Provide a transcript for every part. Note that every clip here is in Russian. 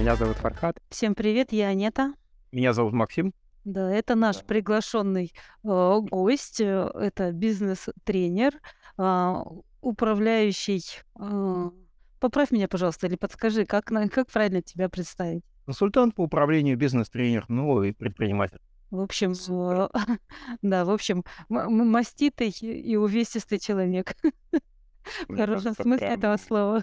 Меня зовут Фархат. Всем привет, я Анета. Меня зовут Максим. Да, это наш приглашенный э, гость. э, Это бизнес-тренер, а, управляющий. э, Поправь меня, пожалуйста, или подскажи, как, как правильно тебя представить? Консультант по управлению, бизнес-тренер, ну и предприниматель. В общем, э, да, в общем, маститый и увесистый человек. В хорошем смысле этого слова.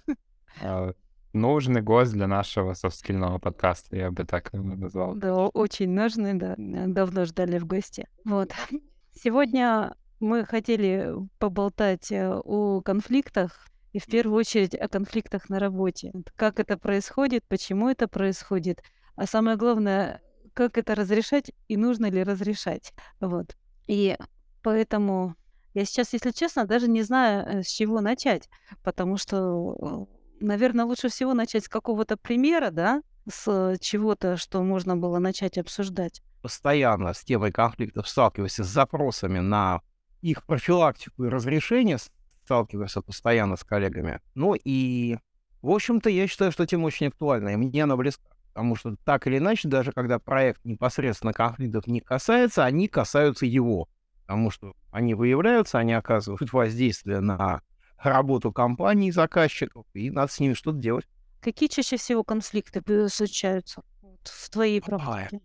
Нужный гость для нашего софтскильного подкаста, я бы так его назвал. Да, очень нужный, да. э, Давно ждали в гости. Вот. Сегодня мы хотели поболтать э, о конфликтах, и в первую очередь о конфликтах на работе. Как это происходит, почему это происходит, а самое главное, как это разрешать и нужно ли разрешать. Вот. И поэтому я сейчас, если честно, даже не знаю, э, с чего начать, потому что, наверное, лучше всего начать с какого-то примера, да, с чего-то, что можно было начать обсуждать. Постоянно с темой конфликтов сталкиваешься с запросами на их профилактику и разрешение, сталкиваешься постоянно с коллегами. Ну и, в общем-то, я считаю, что тема очень актуальна, и мне она близка. Потому что так или иначе, даже когда проект непосредственно конфликтов не касается, они касаются его. Потому что они выявляются, они оказывают воздействие на работу компаний, заказчиков, и надо с ними что-то делать. Какие чаще всего конфликты случаются в твоей практике?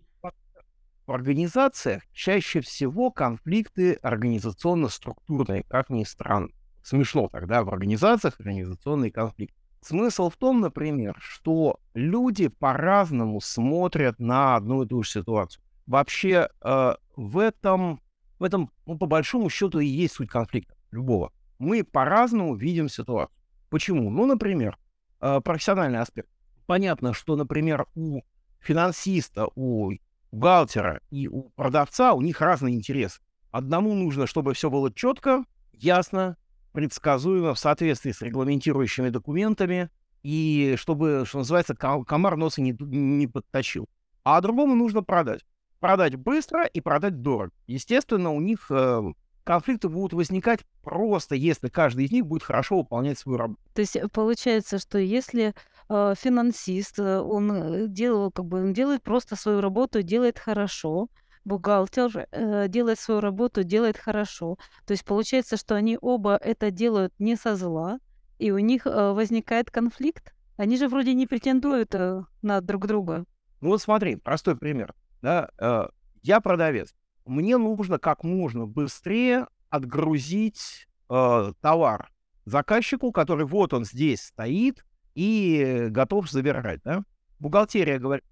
В организациях чаще всего конфликты организационно-структурные, как ни странно. Смешно тогда в организациях организационный конфликт. Смысл в том, например, что люди по-разному смотрят на одну и ту же ситуацию. Вообще э, в этом, в этом ну, по большому счету и есть суть конфликта любого. Мы по-разному видим ситуацию. Почему? Ну, например, э, профессиональный аспект. Понятно, что, например, у финансиста, у бухгалтера и у продавца у них разные интересы. Одному нужно, чтобы все было четко, ясно, предсказуемо, в соответствии с регламентирующими документами, и чтобы, что называется, ко- комар носа не, не подточил. А другому нужно продать. Продать быстро и продать дорого. Естественно, у них э, конфликты будут возникать просто, если каждый из них будет хорошо выполнять свою работу. То есть э, получается, что если э, финансист, э, он э, делал, как бы, он делает просто свою работу, делает хорошо, бухгалтер э, делает свою работу, делает хорошо. То есть получается, что они оба это делают не со зла, и у них э, возникает конфликт. Они же вроде не претендуют э, на друг друга. Ну вот смотри, простой пример. Да, э, я продавец. Мне нужно как можно быстрее отгрузить э, товар заказчику, который вот он здесь стоит и готов забирать. Да? Бухгалтерия говорит,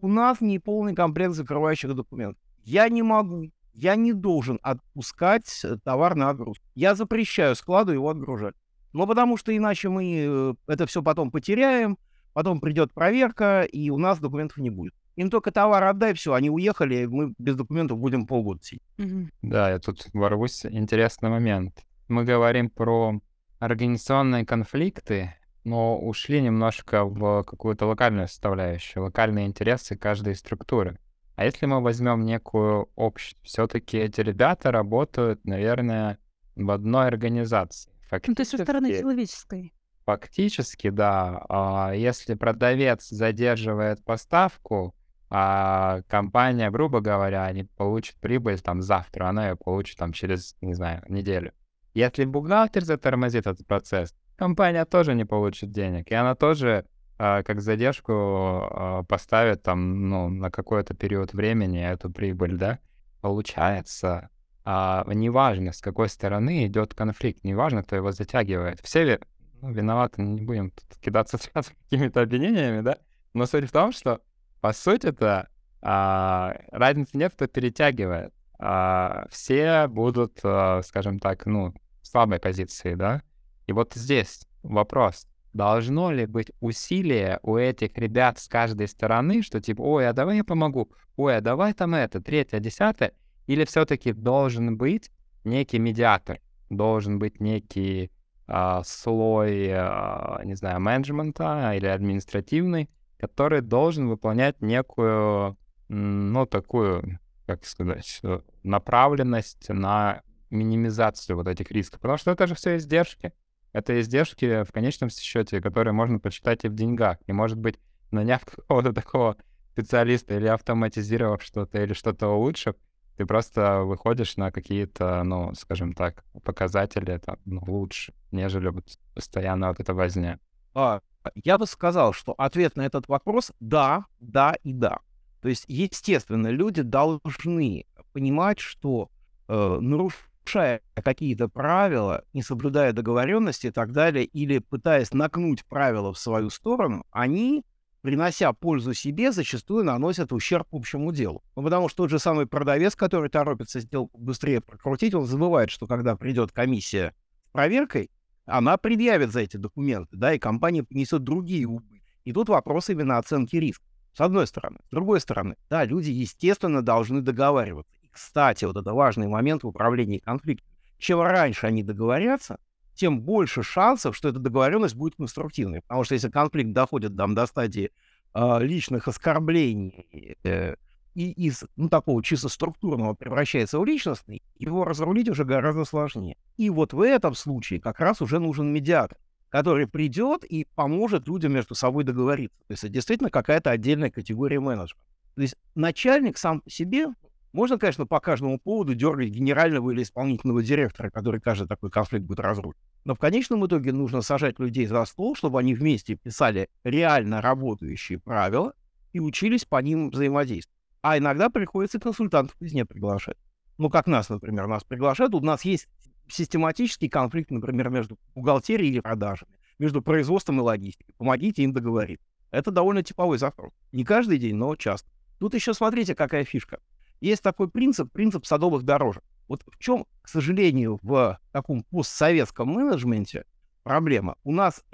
у нас не полный комплект закрывающих документов. Я не могу, я не должен отпускать э, товар на отгрузку. Я запрещаю складу его отгружать. Ну, потому что иначе мы э, это все потом потеряем, потом придет проверка, и у нас документов не будет. Им только товар отдай, все, они уехали, мы без документов будем полгода сидеть. Мгм. Да, я тут ворвусь. Интересный момент. Мы говорим про организационные конфликты, но ушли немножко в какую-то локальную составляющую, локальные интересы каждой структуры. А если мы возьмем некую общую, все-таки эти ребята работают, наверное, в одной организации. Ну, то есть со стороны Фактически- человеческой. Фактически, да. А Если продавец задерживает поставку, а компания, грубо говоря, не получит прибыль там завтра, она ее получит там через, не знаю, неделю. Если бухгалтер затормозит этот процесс, компания тоже не получит денег, и она тоже а, как задержку а, поставит там, ну, на какой-то период времени эту прибыль, да? Получается, а, неважно, с какой стороны идет конфликт, неважно, кто его затягивает. Все ну, виноваты, не будем тут кидаться сразу какими-то обвинениями, да? Но суть в том, что, по сути-то, а, разницы нет, кто перетягивает. А, все будут, а, скажем так, ну, в слабой позиции, да? И вот здесь вопрос. Должно ли быть усилие у этих ребят с каждой стороны, что типа, ой, а давай я помогу, ой, а давай там это, третье, десятое, или все-таки должен быть некий медиатор, должен быть некий а, слой, а, не знаю, менеджмента или административный, который должен выполнять некую, ну, такую, как сказать, э, направленность на минимизацию вот этих рисков. Потому что это же все издержки. Это издержки в конечном счете, которые можно почитать и в деньгах. И, может быть, наняв какого-то такого специалиста или автоматизировав что-то, или что-то улучшив, ты просто выходишь на какие-то, ну, скажем так, показатели там, ну, лучше, нежели вот постоянно вот эта возня. А, я бы сказал, что ответ на этот вопрос — да, да и да. То есть, естественно, люди должны понимать, что э, нарушая какие-то правила, не соблюдая договоренности и так далее, или пытаясь накнуть правила в свою сторону, они, принося пользу себе, зачастую наносят ущерб общему делу. Ну, потому что тот же самый продавец, который торопится сделку быстрее прокрутить, он забывает, что когда придет комиссия с проверкой, она предъявит за эти документы, да, и компания понесет другие убытки. И тут вопрос именно оценки риска. С одной стороны. С другой стороны, да, люди, естественно, должны договариваться. И, кстати, вот это важный момент в управлении конфликтом. Чем раньше они договорятся, тем больше шансов, что эта договоренность будет конструктивной. Потому что если конфликт доходит там, до стадии э, личных оскорблений э, и из ну, такого чисто структурного превращается в личностный, его разрулить уже гораздо сложнее. И вот в этом случае как раз уже нужен медиатор, который придет и поможет людям между собой договориться. То есть это действительно какая-то отдельная категория менеджмента. То есть начальник сам по себе, можно, конечно, по каждому поводу дергать генерального или исполнительного директора, который каждый такой конфликт будет разрулить. Но в конечном итоге нужно сажать людей за стол, чтобы они вместе писали реально работающие правила и учились по ним взаимодействовать. А иногда приходится консультантов из не приглашать. Ну, как нас, например, нас приглашают, у нас есть систематический конфликт, например, между бухгалтерией и продажами, между производством и логистикой. Помогите им договориться. Это довольно типовой запрос. Не каждый день, но часто. Тут еще смотрите, какая фишка. Есть такой принцип, принцип садовых дорожек. Вот в чем, к сожалению, в таком постсоветском менеджменте проблема? У нас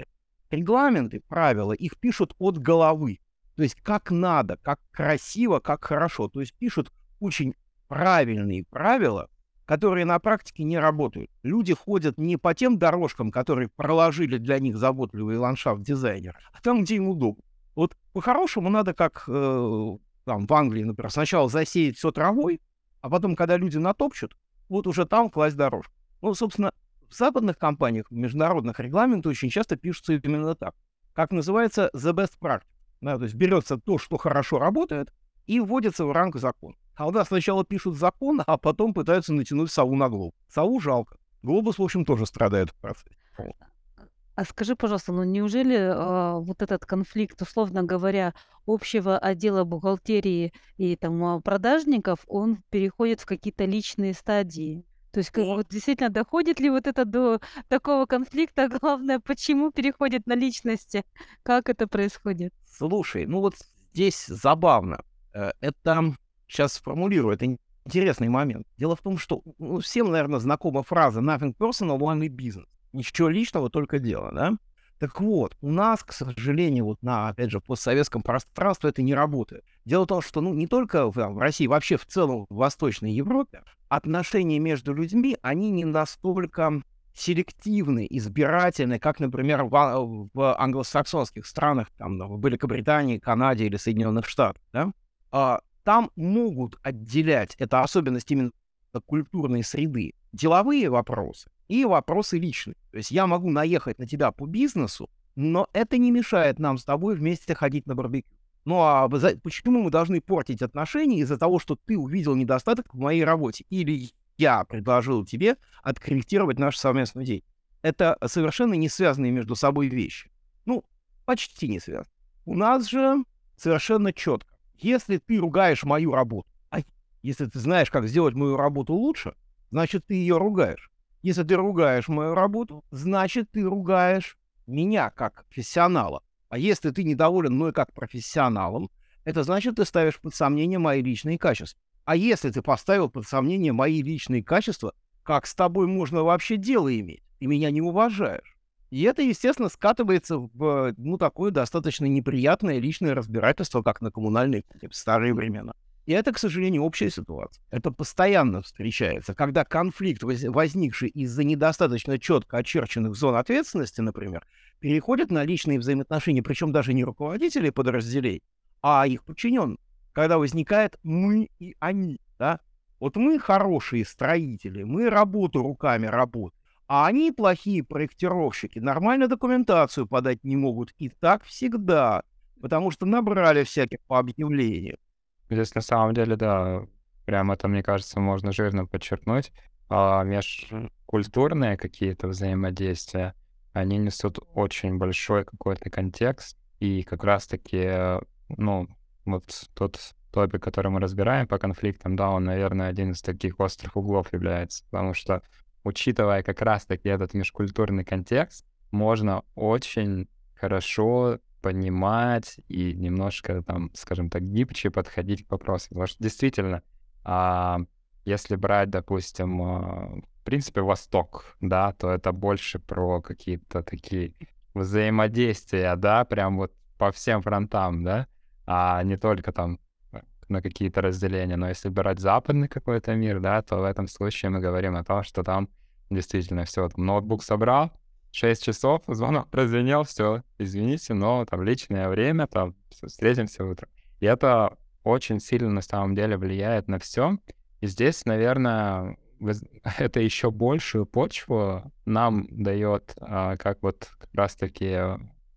регламенты, правила, их пишут от головы. То есть как надо, как красиво, как хорошо. То есть пишут очень правильные правила, которые на практике не работают. Люди ходят не по тем дорожкам, которые проложили для них заботливый ландшафт-дизайнер, а там, где им удобно. Вот по-хорошему надо, как э, там в Англии, например, сначала засеять все травой, а потом, когда люди натопчут, вот уже там класть дорожку. Ну, собственно, в западных компаниях, в международных регламентах очень часто пишутся именно так. Как называется the best practice. Да, то есть берется то, что хорошо работает, и вводится в ранг закон. А у нас сначала пишут закон, а потом пытаются натянуть сову на глобус. Сову жалко. Глобус, в общем, тоже страдает в процессе. А скажи, пожалуйста, ну неужели э, вот этот конфликт, условно говоря, общего отдела бухгалтерии и там а, продажников, он переходит в какие-то личные стадии? То есть как, вот, действительно доходит ли вот это до такого конфликта? Главное, почему переходит на личности? Как это происходит? Слушай, ну вот здесь забавно. Э, это сейчас сформулирую, это интересный момент. Дело в том, что ну, всем, наверное, знакома фраза «nothing personal, only business». Ничего личного, только дело, да? Так вот, у нас, к сожалению, вот на, опять же, постсоветском пространстве это не работает. Дело в том, что ну, не только в, в России, вообще в целом в Восточной Европе отношения между людьми, они не настолько селективны, избирательны, как, например, в, в англосаксонских странах, там, в Великобритании, Канаде или Соединенных Штатах. Да? А, там могут отделять, это особенность именно культурной среды, деловые вопросы и вопросы личные. То есть я могу наехать на тебя по бизнесу, но это не мешает нам с тобой вместе ходить на барбекю. Ну а почему мы должны портить отношения из-за того, что ты увидел недостаток в моей работе? Или я предложил тебе откорректировать нашу совместную деятельность? Это совершенно не связанные между собой вещи. Ну, почти не связаны. У нас же совершенно четко. Если ты ругаешь мою работу, а если ты знаешь, как сделать мою работу лучше, значит, ты ее ругаешь. Если ты ругаешь мою работу, значит, ты ругаешь меня как профессионала. А если ты недоволен мной как профессионалом, это значит, ты ставишь под сомнение мои личные качества. А если ты поставил под сомнение мои личные качества, как с тобой можно вообще дело иметь? Ты меня не уважаешь. И это, естественно, скатывается в ну, такое достаточно неприятное личное разбирательство, как на коммунальной в старые времена. И это, к сожалению, общая ситуация. Это постоянно встречается, когда конфликт, возникший из-за недостаточно четко очерченных зон ответственности, например, переходит на личные взаимоотношения, причем даже не руководителей подразделений, а их подчиненных. Когда возникает мы и они, да? Вот мы хорошие строители, мы работу руками работаем. А они плохие проектировщики, нормально документацию подать не могут. И так всегда. потому что набрали всяких по объявлениям. Здесь на самом деле, да, прям это, мне кажется, можно жирно подчеркнуть. А межкультурные какие-то взаимодействия, они несут очень большой какой-то контекст, и как раз-таки, ну, вот тот топик, который мы разбираем по конфликтам, да, он, наверное, один из таких острых углов является, потому что, учитывая как раз-таки этот межкультурный контекст, можно очень хорошо понимать и немножко там, скажем так, гибче подходить к вопросу. Потому что действительно, а, если брать, допустим, а, в принципе, Восток, да, то это больше про какие-то такие взаимодействия, да, прям вот по всем фронтам, да, а не только там на какие-то разделения. Но если брать западный какой-то мир, да, то в этом случае мы говорим о том, что там действительно все, ноутбук собрал, 6 часов, звонок прозвенел, все, извините, но там личное время, там встретимся утром. И это очень сильно на самом деле влияет на все. И здесь, наверное, это еще большую почву нам дает, а, как вот как раз-таки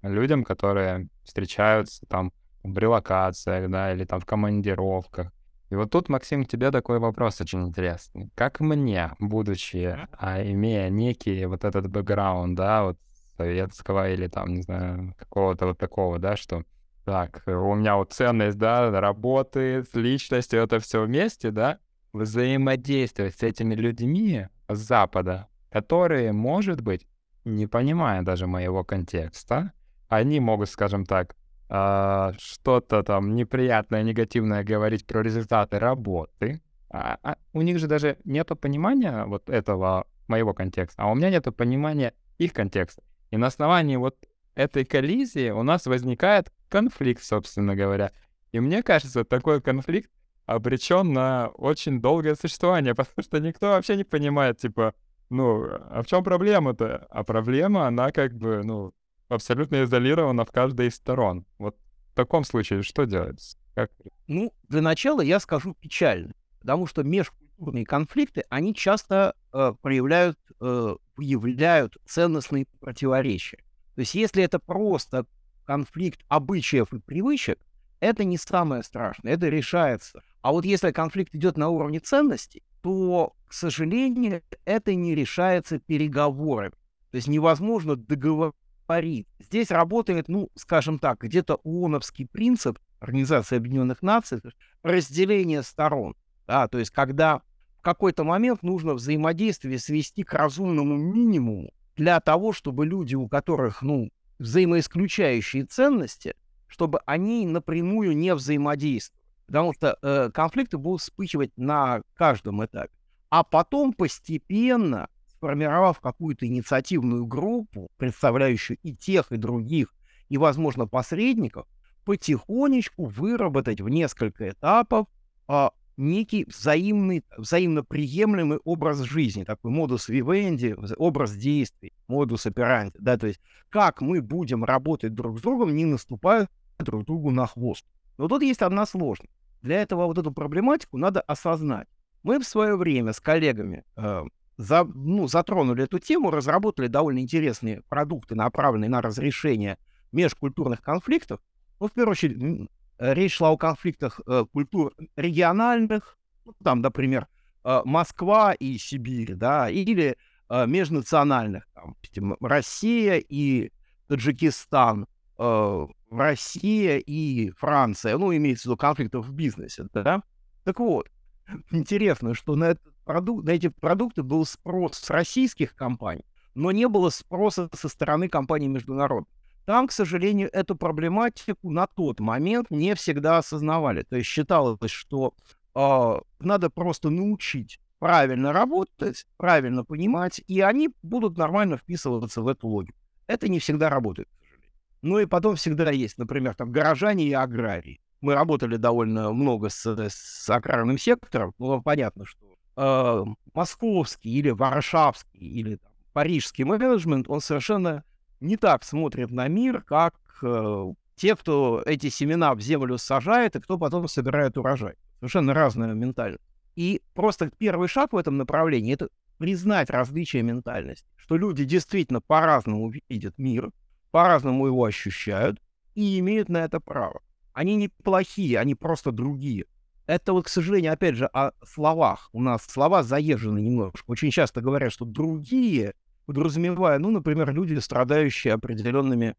людям, которые встречаются там в релокациях, да, или там в командировках, и вот тут, Максим, тебе такой вопрос очень интересный. Как мне, будучи, а, имея некий вот этот бэкграунд, да, вот советского или там, не знаю, какого-то вот такого, да, что так, у меня вот ценность, да, работы, с личностью, это все вместе, да, взаимодействовать с этими людьми с Запада, которые, может быть, не понимая даже моего контекста, они могут, скажем так, а, что-то там неприятное, негативное говорить про результаты работы, а, а у них же даже нету понимания вот этого моего контекста, а у меня нету понимания их контекста. И на основании вот этой коллизии у нас возникает конфликт, собственно говоря. И мне кажется, такой конфликт обречен на очень долгое существование, потому что никто вообще не понимает, типа, ну, а в чем проблема-то? А проблема, она как бы, ну, абсолютно изолирована в каждой из сторон. Вот в таком случае что делать? Как... Ну, для начала я скажу печально, потому что межкультурные конфликты, они часто э, проявляют, э, выявляют ценностные противоречия. То есть если это просто конфликт обычаев и привычек, это не самое страшное, это решается. А вот если конфликт идет на уровне ценностей, то, к сожалению, это не решается переговорами. То есть невозможно договориться парит. Здесь работает, ну, скажем так, где-то ООНовский принцип Организации Объединенных Наций, разделение сторон. Да, то есть когда в какой-то момент нужно взаимодействие свести к разумному минимуму для того, чтобы люди, у которых, ну, взаимоисключающие ценности, чтобы они напрямую не взаимодействовали. Потому что э, конфликты будут вспыхивать на каждом этапе. А потом постепенно сформировав какую-то инициативную группу, представляющую и тех, и других, и, возможно, посредников, потихонечку выработать в несколько этапов а, некий взаимный, взаимно приемлемый образ жизни, такой модус вивенди, образ действий, модус операнди, да, то есть как мы будем работать друг с другом, не наступая друг другу на хвост. Но тут есть одна сложность. Для этого вот эту проблематику надо осознать. Мы в свое время с коллегами э, за, ну, затронули эту тему, разработали довольно интересные продукты, направленные на разрешение межкультурных конфликтов. Ну, в первую очередь, речь шла о конфликтах э, культур региональных, ну, там, например, э, Москва и Сибирь, да, или э, межнациональных, там, Россия и Таджикистан, э, Россия и Франция, ну, имеется в виду конфликтов в бизнесе, да. Так вот, интересно, что на этот продукт, на эти продукты был спрос с российских компаний, но не было спроса со стороны компаний международных. Там, к сожалению, эту проблематику на тот момент не всегда осознавали. То есть считалось, что э, надо просто научить правильно работать, правильно понимать, и они будут нормально вписываться в эту логику. Это не всегда работает, к сожалению. Ну и потом всегда есть, например, там горожане и аграрии. Мы работали довольно много с, с аграрным сектором, ну, понятно, что э, московский или варшавский или там, парижский менеджмент, он совершенно не так смотрит на мир, как э, те, кто эти семена в землю сажает и кто потом собирает урожай. Совершенно разная ментальность. И просто первый шаг в этом направлении — это признать различия ментальности, что люди действительно по-разному видят мир, по-разному его ощущают, и имеют на это право. Они не плохие, они просто другие. Это вот, к сожалению, опять же, о словах. У нас слова заезжены немножко. Очень часто говорят, что другие, подразумевая, ну, например, люди, страдающие определенными,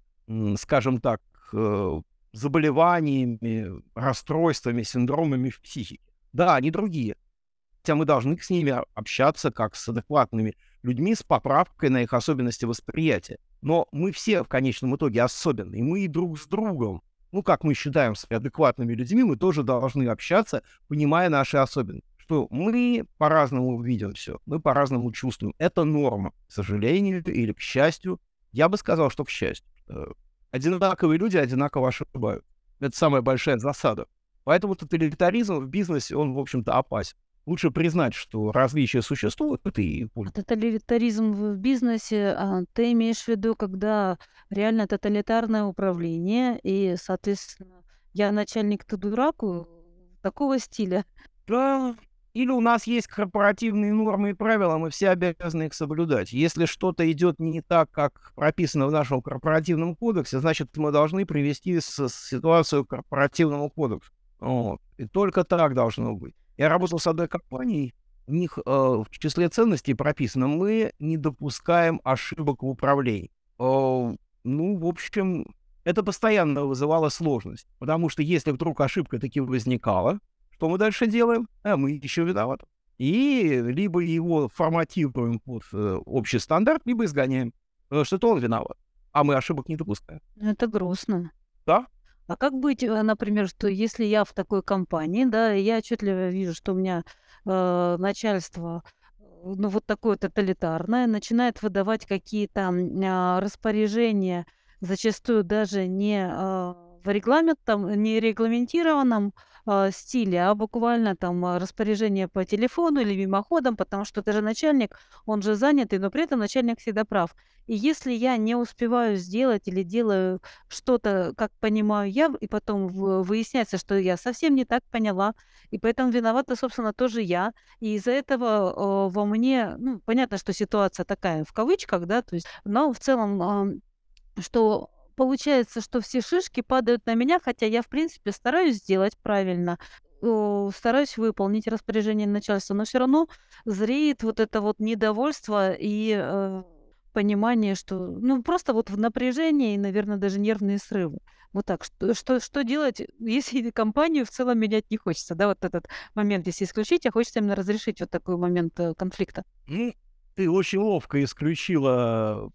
скажем так, э, заболеваниями, расстройствами, синдромами в психике. Да, они другие. Хотя мы должны с ними общаться как с адекватными людьми, с поправкой на их особенности восприятия. Но мы все в конечном итоге особенные. Мы и друг с другом ну, как мы считаем себя адекватными людьми, мы тоже должны общаться, понимая наши особенности. Что мы по-разному видим все, мы по-разному чувствуем. Это норма, к сожалению или к счастью. Я бы сказал, что к счастью. Одинаковые люди одинаково ошибают. Это самая большая засада. Поэтому тоталитаризм в бизнесе, он, в общем-то, опасен лучше признать, что различия существуют, и а Тоталитаризм в бизнесе, а, ты имеешь в виду, когда реально тоталитарное управление, и, соответственно, я начальник, ты дурак, такого стиля? Да, или у нас есть корпоративные нормы и правила, мы все обязаны их соблюдать. Если что-то идет не так, как прописано в нашем корпоративном кодексе, значит, мы должны привести ситуацию к корпоративному кодексу. Вот. И только так должно быть. Я работал с одной компанией, у них э, в числе ценностей прописано, мы не допускаем ошибок в управлении. Э, ну, в общем, это постоянно вызывало сложность, потому что если вдруг ошибка таки возникала, что мы дальше делаем? А мы еще виноваты. И либо его форматируем под э, общий стандарт, либо изгоняем, потому что это он виноват, а мы ошибок не допускаем. Это грустно. Да, а как быть, э, например, что если я в такой компании, да, я отчетливо вижу, что у меня э, начальство э, ну, вот такое тоталитарное, начинает выдавать какие-то э, распоряжения, зачастую даже не э, в регламентом, не регламентированном э, стиле, а буквально там а, распоряжение по телефону или мимоходом, потому что это же начальник, он же занятый, но при этом начальник всегда прав. И если я не успеваю сделать или делаю что-то, как понимаю я, и потом выясняется, что я совсем не так поняла, и поэтому виновата, собственно, тоже я. И из-за этого э, во мне, ну, понятно, что ситуация такая в кавычках, да, то есть, но в целом, э, что получается, что все шишки падают на меня, хотя я, в принципе, стараюсь сделать правильно, стараюсь выполнить распоряжение начальства, но все равно зреет вот это вот недовольство и э, понимание, что, ну, просто вот в напряжении и, наверное, даже нервные срывы. Вот так. Что, что, что делать, если компанию в целом менять не хочется, да, вот этот момент, если исключить, а хочется именно разрешить вот такой момент э, конфликта? Ну, ты очень ловко исключила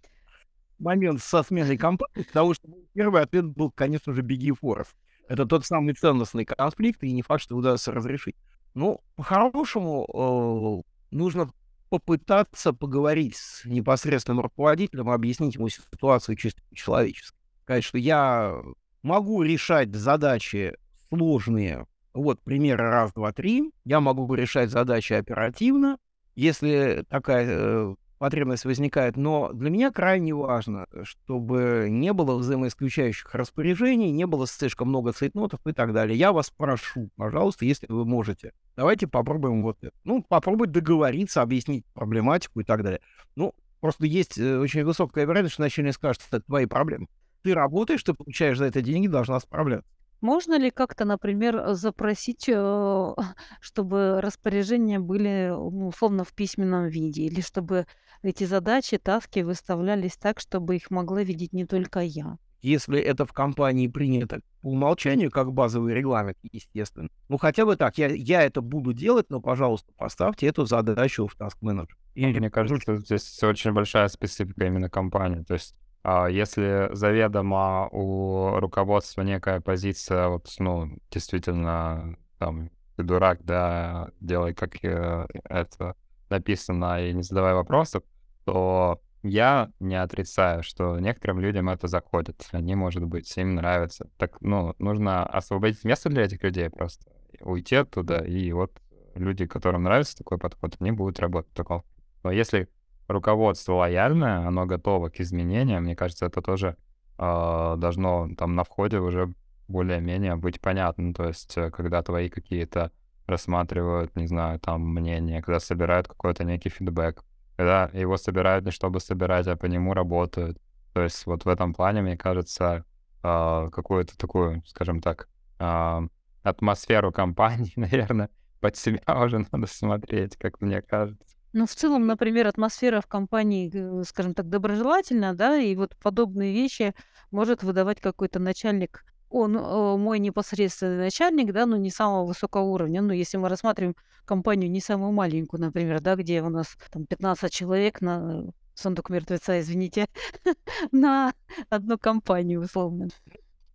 момент со сменой компании, потому что первый ответ был, конечно же, беги форов. Это тот самый ценностный конфликт, и не факт, что удастся разрешить. Ну, по-хорошему, э, нужно попытаться поговорить с непосредственным руководителем, объяснить ему ситуацию чисто человечески. Сказать, что я могу решать задачи сложные, вот примеры раз, два, три, я могу решать задачи оперативно, если такая э, потребность возникает, но для меня крайне важно, чтобы не было взаимоисключающих распоряжений, не было слишком много цейтнотов и так далее. Я вас прошу, пожалуйста, если вы можете, давайте попробуем вот это. Ну, попробовать договориться, объяснить проблематику и так далее. Ну, просто есть э, очень высокая вероятность, что начальник скажет, что это твои проблемы. Ты работаешь, ты получаешь за это деньги, должна справляться. Можно ли как-то, например, запросить, э, чтобы распоряжения были, ну, условно, в письменном виде, или чтобы эти задачи, таски выставлялись так, чтобы их могла видеть не только я? Если это в компании принято по умолчанию, как базовый регламент, естественно. Ну, хотя бы так, я, я это буду делать, но, пожалуйста, поставьте эту задачу в Task Manager. И мне кажется, что здесь очень большая специфика именно компании. То есть если заведомо у руководства некая позиция, вот, ну, действительно, там, ты дурак, да, делай, как э, это написано, и не задавай вопросов, то я не отрицаю, что некоторым людям это заходит. Они, может быть, им нравится. Так, ну, нужно освободить место для этих людей просто. Уйти оттуда, и вот люди, которым нравится такой подход, они будут работать таком. Но если руководство лояльное, оно готово к изменениям, мне кажется, это тоже э, должно там на входе уже более-менее быть понятно. То есть, э, когда твои какие-то рассматривают, не знаю, там мнения, когда собирают какой-то некий фидбэк, когда его собирают не чтобы собирать, а по нему работают. То есть вот в этом плане, мне кажется, э, какую-то такую, скажем так, э, атмосферу компании, наверное, под себя уже надо смотреть, как мне кажется. Ну, в целом, например, атмосфера в компании, э, скажем так, доброжелательна, да, и вот подобные вещи может выдавать какой-то начальник. Он э, мой непосредственный начальник, да, но не самого высокого уровня. Ну, если мы рассматриваем компанию не самую маленькую, например, да, где у нас там 15 человек на сундук мертвеца, извините, на одну компанию, условно.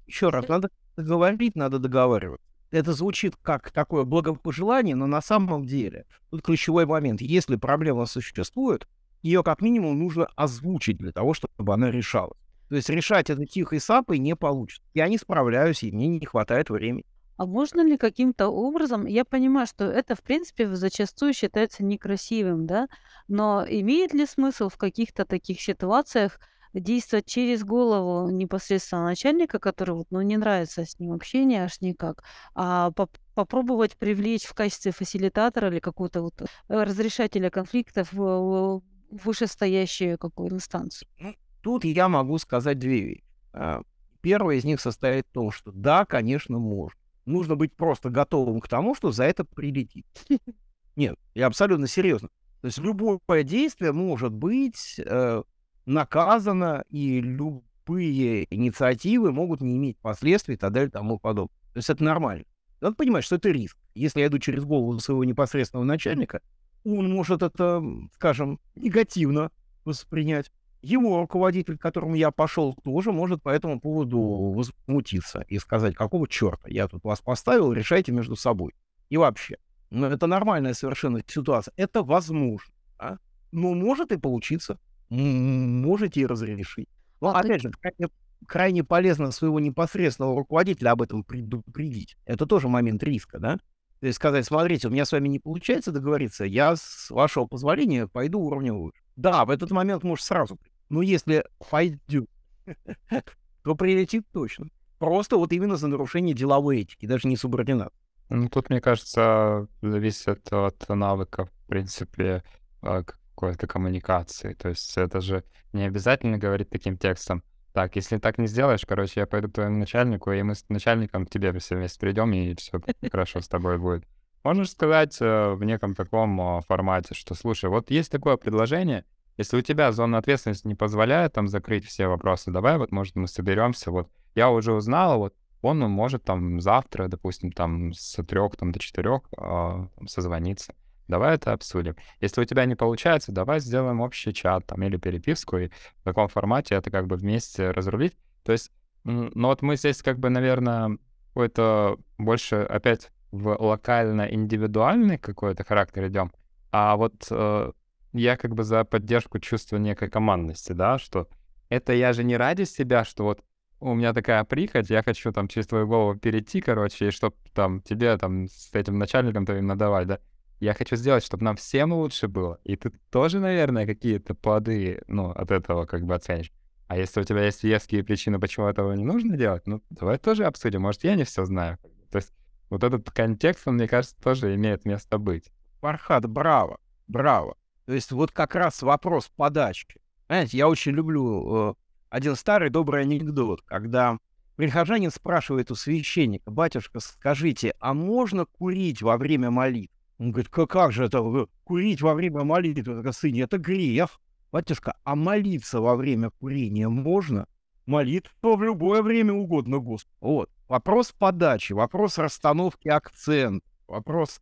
Еще раз, надо говорить, надо договариваться. Это звучит как такое благопожелание, но на самом деле тут ключевой момент. Если проблема существует, ее как минимум нужно озвучить для того, чтобы она решалась. То есть решать это тихой сапой не получится. Я не справляюсь, и мне не хватает времени. А можно ли каким-то образом, я понимаю, что это, в принципе, зачастую считается некрасивым, да, но имеет ли смысл в каких-то таких ситуациях действовать через голову непосредственно начальника, который вот, ну, не нравится с ним общение аж никак, а поп попробовать привлечь в качестве фасилитатора или какого-то вот э, разрешателя конфликтов в вышестоящую какую инстанцию? Ну, тут я могу сказать две вещи. А, первая из них состоит в том, что да, конечно, можно. Нужно быть просто готовым к тому, что за это прилетит. Нет, я абсолютно серьезно. То есть любое действие может быть э, наказано, и любые инициативы могут не иметь последствий и так далее и тому подобное. То есть это нормально. Надо понимать, что это риск. Если я иду через голову своего непосредственного начальника, он может это, скажем, негативно воспринять. Его руководитель, к которому я пошел, тоже может по этому поводу возмутиться и сказать, какого черта я тут вас поставил, решайте между собой. И вообще. Но это нормальная совершенно ситуация. Это возможно. Да? Но может и получиться можете разрешить. Но, а опять же, крайне, крайне полезно своего непосредственного руководителя об этом предупредить. Это тоже момент риска, да? То есть сказать, смотрите, у меня с вами не получается договориться, я, с вашего позволения, пойду уровнем выше. Да, в этот момент может сразу. Но если пойду, то прилетит точно. Просто вот именно за нарушение деловой этики, даже не субординат. Ну, тут, мне кажется, зависит от навыков, в принципе, а, какой-то коммуникации. То есть это же не обязательно говорить таким текстом. Так, если так не сделаешь, короче, я пойду к твоему начальнику, и мы с начальником к тебе все вместе придем, и все хорошо с тобой будет. Можно сказать э, в неком таком э, формате, что, слушай, вот есть такое предложение, если у тебя зона ответственности не позволяет там закрыть все вопросы, давай вот, может, мы соберемся, вот, я уже узнала, вот, он может там завтра, допустим, там с трех там, до четырех э, созвониться. Давай это обсудим. Если у тебя не получается, давай сделаем общий чат там или переписку, и в таком формате это как бы вместе разрулить. То есть, ну вот мы здесь как бы, наверное, какой-то больше опять в локально-индивидуальный какой-то характер идем, а вот э, я как бы за поддержку чувства некой командности, да, что это я же не ради себя, что вот у меня такая прихоть, я хочу там через твою голову перейти, короче, и чтобы там тебе там с этим начальником твоим надавать, да. Я хочу сделать, чтобы нам всем лучше было. И ты тоже, наверное, какие-то плоды, ну, от этого как бы оценишь. А если у тебя есть веские причины, почему этого не нужно делать, ну, давай тоже обсудим. Может, я не все знаю. То есть вот этот контекст, он, мне кажется, тоже имеет место быть. Фархад, браво, браво. То есть вот как раз вопрос подачки. Знаете, я очень люблю э, один старый добрый анекдот, когда прихожанин спрашивает у священника, батюшка, скажите, а можно курить во время молитвы? Он говорит, как, как же это курить во время молитвы, это, сын, это грех. Батюшка, а молиться во время курения можно? Молитва в любое время угодно, Господь. Вот. Вопрос подачи, вопрос расстановки акцент, вопрос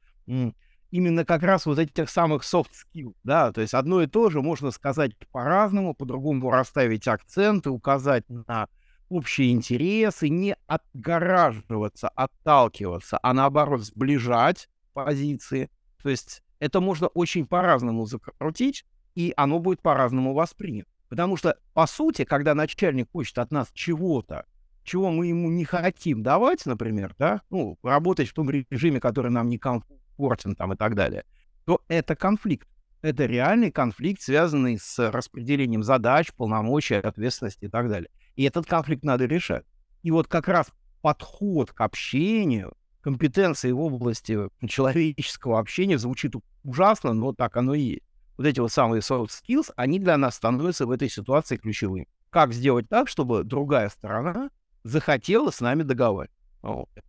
именно как раз вот этих самых soft skills, да, то есть одно и то же можно сказать по-разному, по-другому расставить акценты, указать на общие интересы, не отгораживаться, отталкиваться, а наоборот сближать, позиции. То есть это можно очень по-разному закрутить, и оно будет по-разному воспринято. Потому что, по сути, когда начальник хочет от нас чего-то, чего мы ему не хотим давать, например, да, ну, работать в том режиме, который нам не комфортен там и так далее, то это конфликт. Это реальный конфликт, связанный с распределением задач, полномочий, ответственности и так далее. И этот конфликт надо решать. И вот как раз подход к общению, компетенции в области человеческого общения звучит ужасно, но так оно и есть. Вот эти вот самые soft skills, они для нас становятся в этой ситуации ключевыми. Как сделать так, чтобы другая сторона захотела с нами договариваться.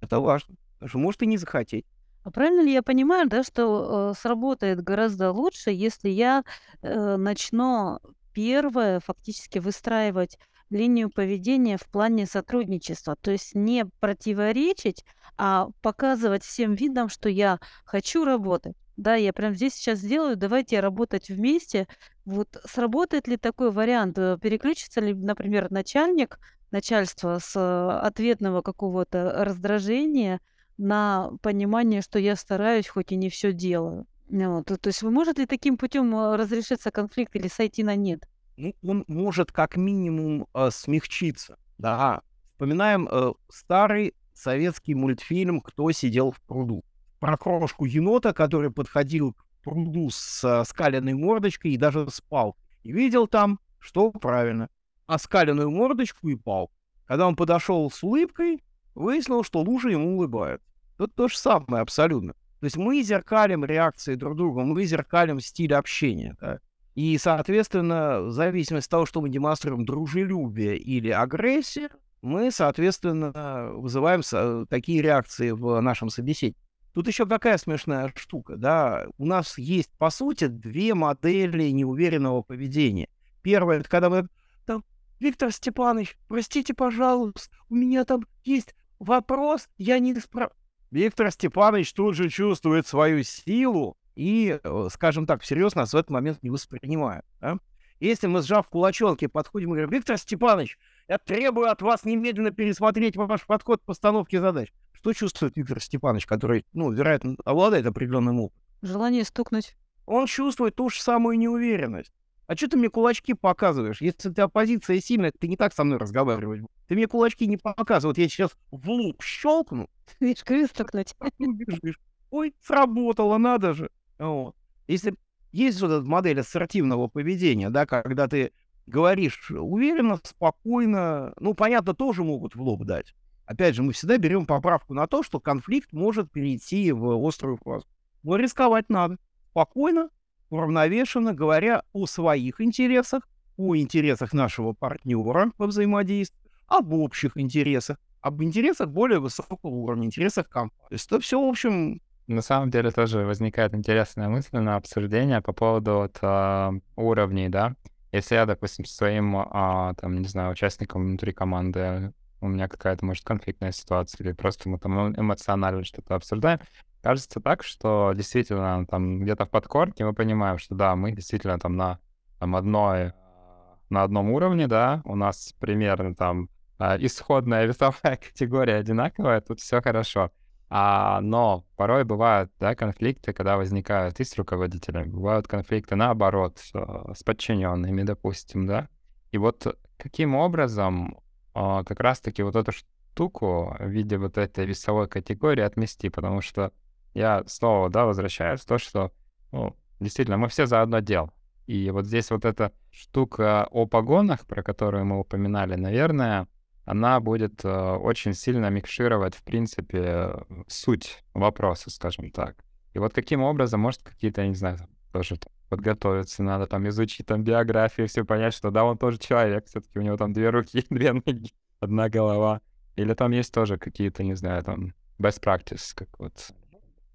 Это важно. Потому что может и не захотеть. А правильно ли я понимаю, да, что э, сработает гораздо лучше, если я э, начну первое фактически выстраивать линию поведения в плане сотрудничества, то есть не противоречить, а показывать всем видом, что я хочу работать. Да, я прям здесь сейчас сделаю, давайте работать вместе. Вот сработает ли такой вариант? Э, переключится ли, например, начальник, начальство с э, ответного какого-то раздражения на понимание, что я стараюсь, хоть и не все делаю? Вот. То есть может ли таким путем э, разрешиться конфликт или сойти на нет? Ну, он может как минимум э, смягчиться. Да. Вспоминаем э, старый советский мультфильм «Кто сидел в пруду» про крошку енота, который подходил к пруду с э, скаленной мордочкой и даже спал. И видел там, что правильно, оскаленную мордочку и палку. Когда он подошел с улыбкой, выяснил, что лужа ему улыбает. Тут то же самое абсолютно. То есть мы зеркалим реакции друг друга, мы зеркалим стиль общения. Да? И, соответственно, в зависимости от того, что мы демонстрируем дружелюбие или агрессию, мы, соответственно, вызываем такие реакции в нашем собеседнике. Тут еще какая смешная штука, да? У нас есть, по сути, две модели неуверенного поведения. Первое, это когда мы там, Виктор Степанович, простите, пожалуйста, у меня там есть вопрос, я не справ... Виктор Степанович тут же чувствует свою силу и, э, скажем так, всерьез нас в этот момент не воспринимают. Да? Если мы, сжав кулачонки, подходим и говорим, Виктор Степанович, я требую от вас немедленно пересмотреть ваш подход к постановке задач. Что чувствует Виктор Степанович, который, ну, вероятно, обладает определенным опытом? Желание стукнуть. Он чувствует ту же самую неуверенность. А что ты мне кулачки показываешь? Если ты оппозиция сильная, ты не так со мной разговаривать. Ты мне кулачки не показывай. Вот я сейчас в лук щелкну. Видишь, крыс стукнуть. Ой, сработало, надо же. Вот. Если есть вот эта модель ассертивного поведения, да, когда ты говоришь уверенно, спокойно, ну, понятно, тоже могут в лоб дать. Опять же, мы всегда берем поправку на то, что конфликт может перейти в острую фазу. Но рисковать надо. Спокойно, уравновешенно, говоря о своих интересах, о интересах нашего партнера во взаимодействии, об общих интересах, об интересах более высокого уровня, интересах компании. То есть это все, в общем... На самом деле тоже возникает интересная мысль на обсуждение по поводу вот, э, уровней, да. Если я, допустим, своим, э, там, не знаю, участником внутри команды у меня какая-то, может, конфликтная ситуация, или просто мы там эмоционально что-то обсуждаем. Кажется так, что действительно там где-то в подкорке мы понимаем, что да, мы действительно там на там, одной, на одном уровне, да, у нас примерно там а, исходная весовая категория одинаковая, тут все хорошо. А, но порой бывают да, конфликты, когда возникают и с руководителями, бывают конфликты наоборот, с подчиненными, допустим, да. И вот каким образом а, как раз-таки вот эту штуку в виде вот этой весовой категории отмести, потому что я снова, да, возвращаюсь в то, что, ну, действительно, мы все за одно дело. И вот здесь вот эта штука о погонах, про которую мы упоминали, наверное, она будет э, очень сильно микшировать, в принципе, суть вопроса, скажем так. И вот каким образом, может, какие-то, я не знаю, тоже подготовиться надо, там, изучить там биографию, все понять, что да, он тоже человек, все-таки у него там две руки, две ноги, одна голова. Или там есть тоже какие-то, не знаю, там, best practice, как вот.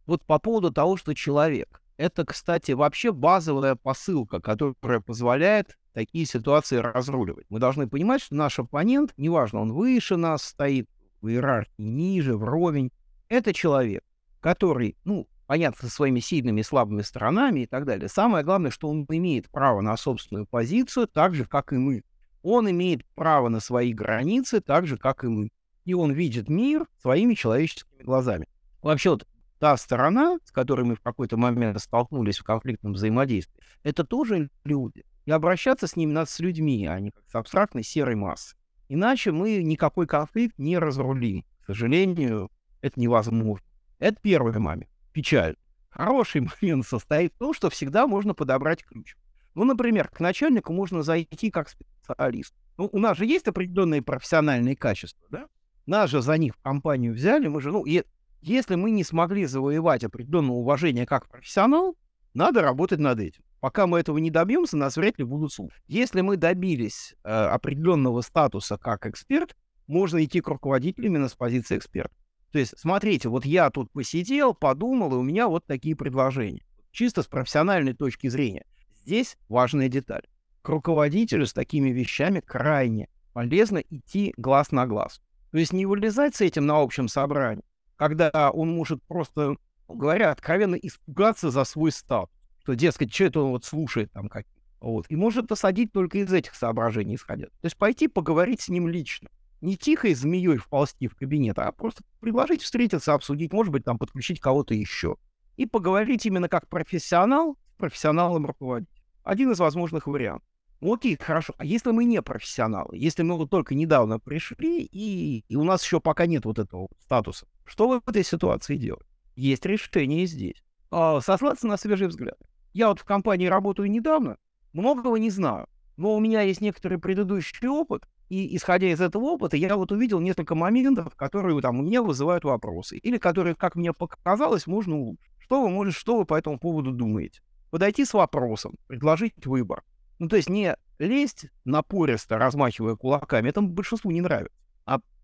Вот по поводу того, что человек. Это, кстати, вообще базовая посылка, которая позволяет такие ситуации разруливать. Мы должны понимать, что наш оппонент, неважно, он выше нас стоит, в иерархии ниже, вровень, это человек, который, ну, понятно, со своими сильными и слабыми сторонами и так далее. Самое главное, что он имеет право на собственную позицию, так же, как и мы. Он имеет право на свои границы, так же, как и мы. И он видит мир своими человеческими глазами. Вообще, вот та сторона, с которой мы в какой-то момент столкнулись в конфликтном взаимодействии, это тоже люди. И обращаться с ними надо с людьми, а не как с абстрактной серой массой. Иначе мы никакой конфликт не разрулим. К сожалению, это невозможно. Это первый момент печаль. Хороший момент состоит в том, что всегда можно подобрать ключ. Ну, например, к начальнику можно зайти как специалист. Ну, у нас же есть определенные профессиональные качества, да? Нас же за них в компанию взяли, мы же, ну, и, если мы не смогли завоевать определенное уважение как профессионал, надо работать над этим. Пока мы этого не добьемся, нас вряд ли будут слушать. Если мы добились э, определенного статуса как эксперт, можно идти к руководителю именно с позиции эксперта. То есть, смотрите, вот я тут посидел, подумал, и у меня вот такие предложения. Чисто с профессиональной точки зрения. Здесь важная деталь. К руководителю с такими вещами крайне полезно идти глаз на глаз. То есть не вылезать с этим на общем собрании, когда он может просто, говоря откровенно, испугаться за свой статус. Что, дескать, что это он вот слушает там как вот. И может осадить только из этих соображений исходя. То есть пойти поговорить с ним лично. Не тихой змеей вползти в кабинет, а просто предложить встретиться, обсудить, может быть, там подключить кого-то еще. И поговорить именно как профессионал с профессионалом руководителя. Один из возможных вариантов. Ну, окей, хорошо. А если мы не профессионалы, если мы вот только недавно пришли, и, и у нас еще пока нет вот этого статуса, что в этой ситуации делать? Есть решение здесь. А, сослаться на свежий взгляд. Я вот в компании работаю недавно, многого не знаю, но у меня есть некоторый предыдущий опыт, и исходя из этого опыта, я вот увидел несколько моментов, которые там у меня вызывают вопросы, или которые, как мне показалось, можно улучшить. Что вы можете, что вы по этому поводу думаете? Подойти с вопросом, предложить выбор. Ну, то есть не лезть напористо, размахивая кулаками, это большинству не нравится.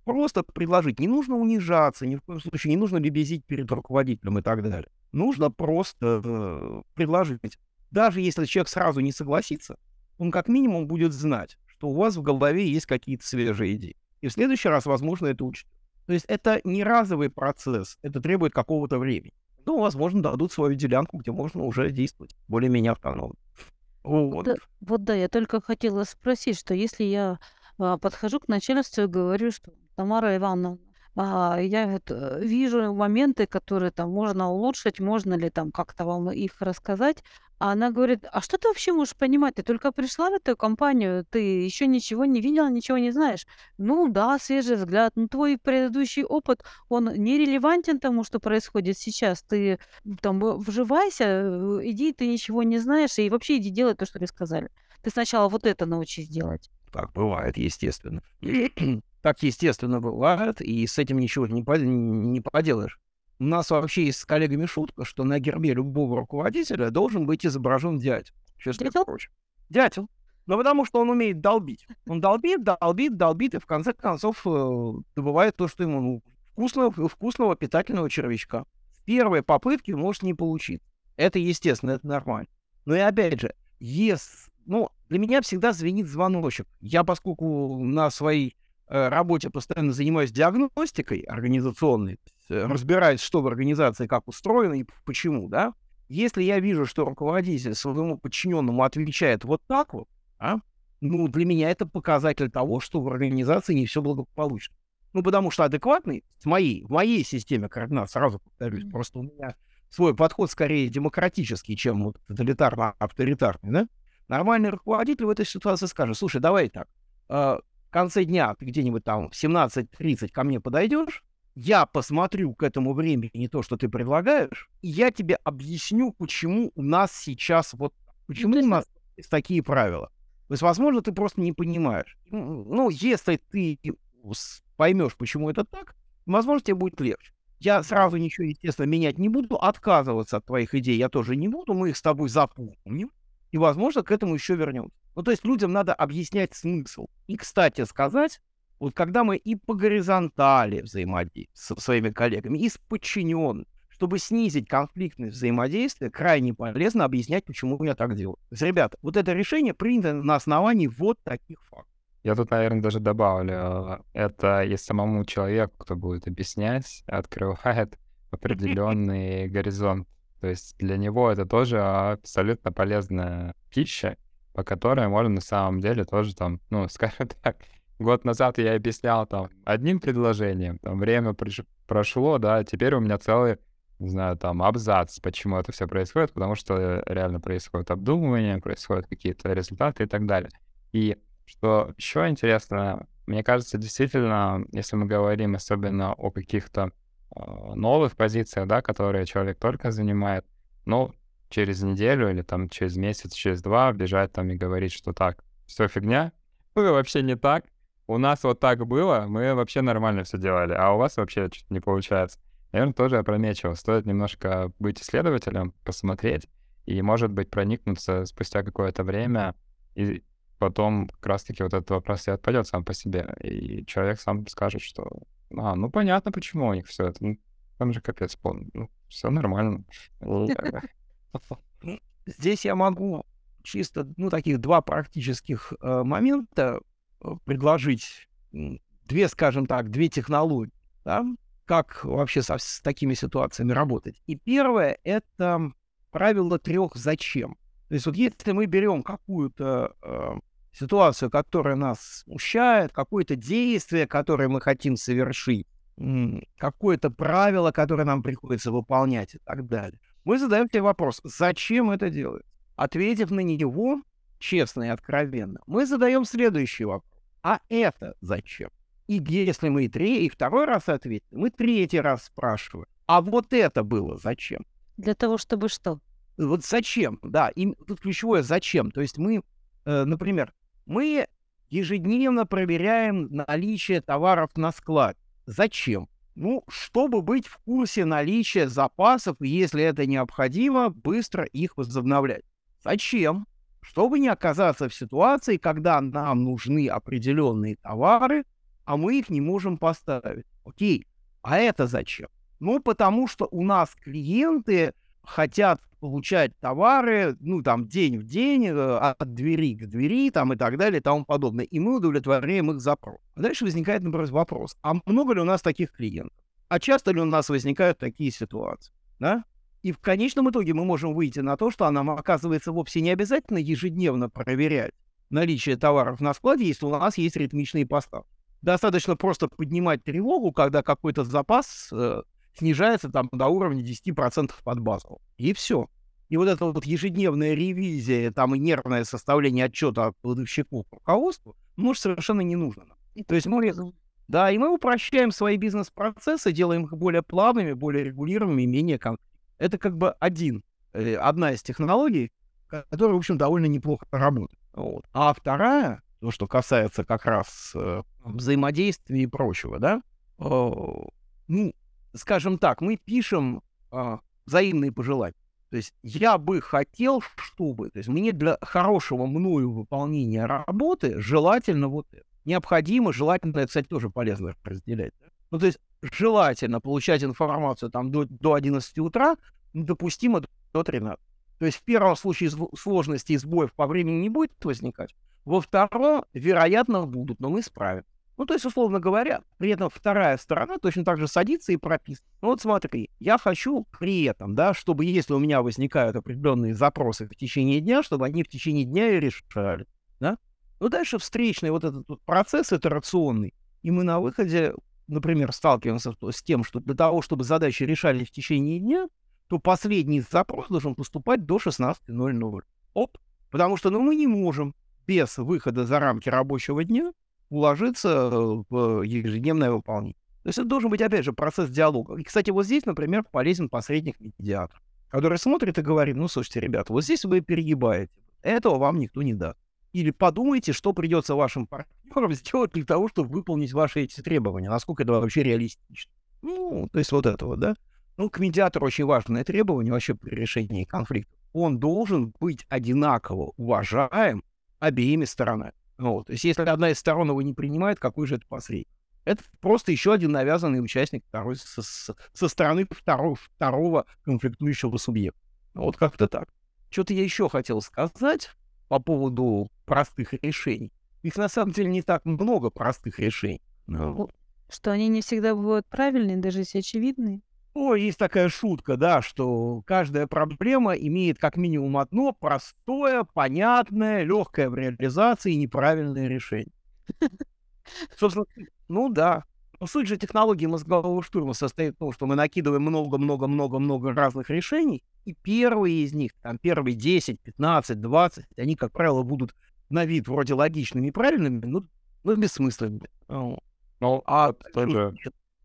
Просто предложить. Не нужно унижаться, ни в коем случае не нужно лебезить перед руководителем и так далее. Нужно просто э, предложить. Даже если человек сразу не согласится, он как минимум будет знать, что у вас в голове есть какие-то свежие идеи. И в следующий раз, возможно, это учтет. То есть это не разовый процесс, это требует какого-то времени. Ну, возможно, дадут свою делянку, где можно уже действовать более-менее автономно. Вот. Да, вот да, я только хотела спросить, что если я а, подхожу к начальству и говорю, что Тамара Ивановна, а, я э, вижу моменты, которые там можно улучшить, можно ли там как-то вам их рассказать. А она говорит, а что ты вообще можешь понимать? Ты только пришла в эту компанию, ты еще ничего не видела, ничего не знаешь. Ну да, свежий взгляд, но твой предыдущий опыт, он не релевантен тому, что происходит сейчас. Ты там вживайся, э, иди, ты ничего не знаешь, и вообще иди делай то, что тебе сказали. Ты сначала вот это научись делать. Так бывает, естественно. Так естественно бывает, и с этим ничего не, по- не поделаешь. У нас вообще есть с коллегами шутка, что на гербе любого руководителя должен быть изображен дядь. Дятел? Дятел. Ну, потому что он умеет долбить. Он долбит, долбит, долбит, и в конце концов э, добывает то, что ему ну, вкусного, вкусного питательного червячка. С первой попытки может не получить. Это естественно, это нормально. Но и опять же, если, ну, для меня всегда звенит звоночек. Я, поскольку на своей работе постоянно занимаюсь диагностикой организационной, Э, разбираюсь, что в организации как устроено и почему, да, если я вижу, что руководитель своему подчиненному отвечает вот так вот, а, ну, для меня это показатель того, что в организации не все благополучно. Ну, потому что адекватный, в моей, в моей системе координат, сразу повторюсь, mm-hmm. просто у меня свой подход скорее демократический, чем вот тоталитарно-авторитарный, да? Нормальный руководитель в этой ситуации скажет, слушай, давай так, э, в конце дня ты где-нибудь там в 17.30 ко мне подойдешь, я посмотрю к этому времени то, что ты предлагаешь, и я тебе объясню, почему у нас сейчас вот, почему у нас есть такие правила. То есть, возможно, ты просто не понимаешь. Ну, если ты поймешь, почему это так, возможно, тебе будет легче. Я сразу ничего, естественно, менять не буду, отказываться от твоих идей я тоже не буду, мы их с тобой запомним, и, возможно, к этому еще вернемся. Ну, то есть людям надо объяснять смысл. И, кстати сказать, вот когда мы и по горизонтали взаимодействуем со своими коллегами, и с подчиненными, чтобы снизить конфликтность взаимодействия, крайне полезно объяснять, почему я так делаю. То есть, ребята, вот это решение принято на основании вот таких фактов. Я тут, наверное, даже добавлю, это и самому человеку, кто будет объяснять, открывает определенный горизонт. То есть для него это тоже абсолютно полезная пища, по которой можно на самом деле тоже там, ну, скажем так, год назад я объяснял там одним предложением, там время прошло, да, теперь у меня целый, не знаю, там абзац, почему это все происходит, потому что реально происходит обдумывание, происходят какие-то результаты и так далее. И что еще интересно, мне кажется, действительно, если мы говорим особенно о каких-то э, новых позициях, да, которые человек только занимает, ну, через неделю или там через месяц, через два бежать там и говорить, что так, все фигня, вы вообще не так, у нас вот так было, мы вообще нормально все делали, а у вас вообще что-то не получается. Наверное, тоже опрометчиво. Стоит немножко быть исследователем, посмотреть, и, может быть, проникнуться спустя какое-то время и потом как раз-таки вот этот вопрос и отпадет сам по себе, и человек сам скажет, что, а, ну понятно, почему у них все это, ну, там же капец полный, ну, все нормально. Здесь я могу чисто, ну, таких два практических э, момента э, предложить. Две, скажем так, две технологии, да, как вообще со, с такими ситуациями работать. И первое — это правило трех «зачем». То есть вот если мы берем какую-то э, ситуацию, которая нас смущает, какое-то действие, которое мы хотим совершить, какое-то правило, которое нам приходится выполнять и так далее, мы задаем себе вопрос, зачем это делать? Ответив на него честно и откровенно, мы задаем следующий вопрос. А это зачем? И если мы и, третий, и второй раз ответим, мы третий раз спрашиваем. А вот это было зачем? Для того, чтобы что? Вот зачем? Да, и тут ключевое зачем. То есть мы, э, например, мы ежедневно проверяем наличие товаров на склад. Зачем? Ну, чтобы быть в курсе наличия запасов, если это необходимо, быстро их возобновлять. Зачем? Чтобы не оказаться в ситуации, когда нам нужны определенные товары, а мы их не можем поставить. Окей, а это зачем? Ну, потому что у нас клиенты хотят получать товары, ну, там, день в день, э, от двери к двери, там, и так далее, и тому подобное. И мы удовлетворяем их запрос. А дальше возникает, например, вопрос, а много ли у нас таких клиентов? А часто ли у нас возникают такие ситуации? Да? И в конечном итоге мы можем выйти на то, что нам оказывается вовсе не обязательно ежедневно проверять наличие товаров на складе, если у нас есть ритмичные поставки. Достаточно просто поднимать тревогу, когда какой-то запас э, снижается там до уровня 10% от базового. И все. И вот эта вот ежедневная ревизия, там и нервное составление отчета кладовщику к руководству, может, совершенно не нужно. То есть мы, да, и мы упрощаем свои бизнес-процессы, делаем их более плавными, более регулируемыми, менее конфликтными. Это как бы один, э, одна из технологий, которая, в общем, довольно неплохо работает. Вот. А вторая, то, что касается как раз э, взаимодействия и прочего, да, э, ну, скажем так, мы пишем э, взаимные пожелания. То есть я бы хотел, чтобы, то есть мне для хорошего мною выполнения работы желательно вот это. Необходимо, желательно, это, кстати, тоже полезно разделять. Ну, то есть желательно получать информацию там до, до 11 утра, допустимо до 13. То есть в первом случае сложности и сбоев по времени не будет возникать, во втором, вероятно, будут, но мы справим. Ну, то есть, условно говоря, при этом вторая сторона точно так же садится и прописывает. Ну, вот смотри, я хочу при этом, да, чтобы если у меня возникают определенные запросы в течение дня, чтобы они в течение дня и решали, да. Ну, дальше встречный вот этот вот процесс итерационный, и мы на выходе например, сталкиваемся с тем, что для того, чтобы задачи решались в течение дня, то последний запрос должен поступать до 16.00. Оп! Потому что ну, мы не можем без выхода за рамки рабочего дня уложиться э, в ежедневное выполнение. То есть это должен быть, опять же, процесс диалога. И, кстати, вот здесь, например, полезен посредник-медиатор, который смотрит и говорит, ну, слушайте, ребята, вот здесь вы перегибаете. Этого вам никто не даст. Или подумайте, что придется вашим партнерам сделать для того, чтобы выполнить ваши эти требования, насколько это вообще реалистично. Ну, то есть вот это вот, да. Ну, к медиатору очень важное требование вообще при решении конфликта. Он должен быть одинаково уважаем обеими сторонами. Вот. То есть если одна из сторон его не принимает, какой же это посредник? Это просто еще один навязанный участник второй, со, со стороны второго, второго конфликтующего субъекта. Вот как-то так. Что-то я еще хотел сказать по поводу простых решений. Их на самом деле не так много простых решений. Но... Что они не всегда бывают правильные, даже если очевидные. О, есть такая шутка, да, что каждая проблема имеет как минимум одно простое, понятное, легкое в реализации и неправильное решение. Собственно, ну да. Но суть же технологии мозгового штурма состоит в том, что мы накидываем много-много-много-много разных решений, и первые из них, там первые 10, 15, 20, они, как правило, будут на вид вроде логичными и правильными, но, но бессмысленными. Ну, а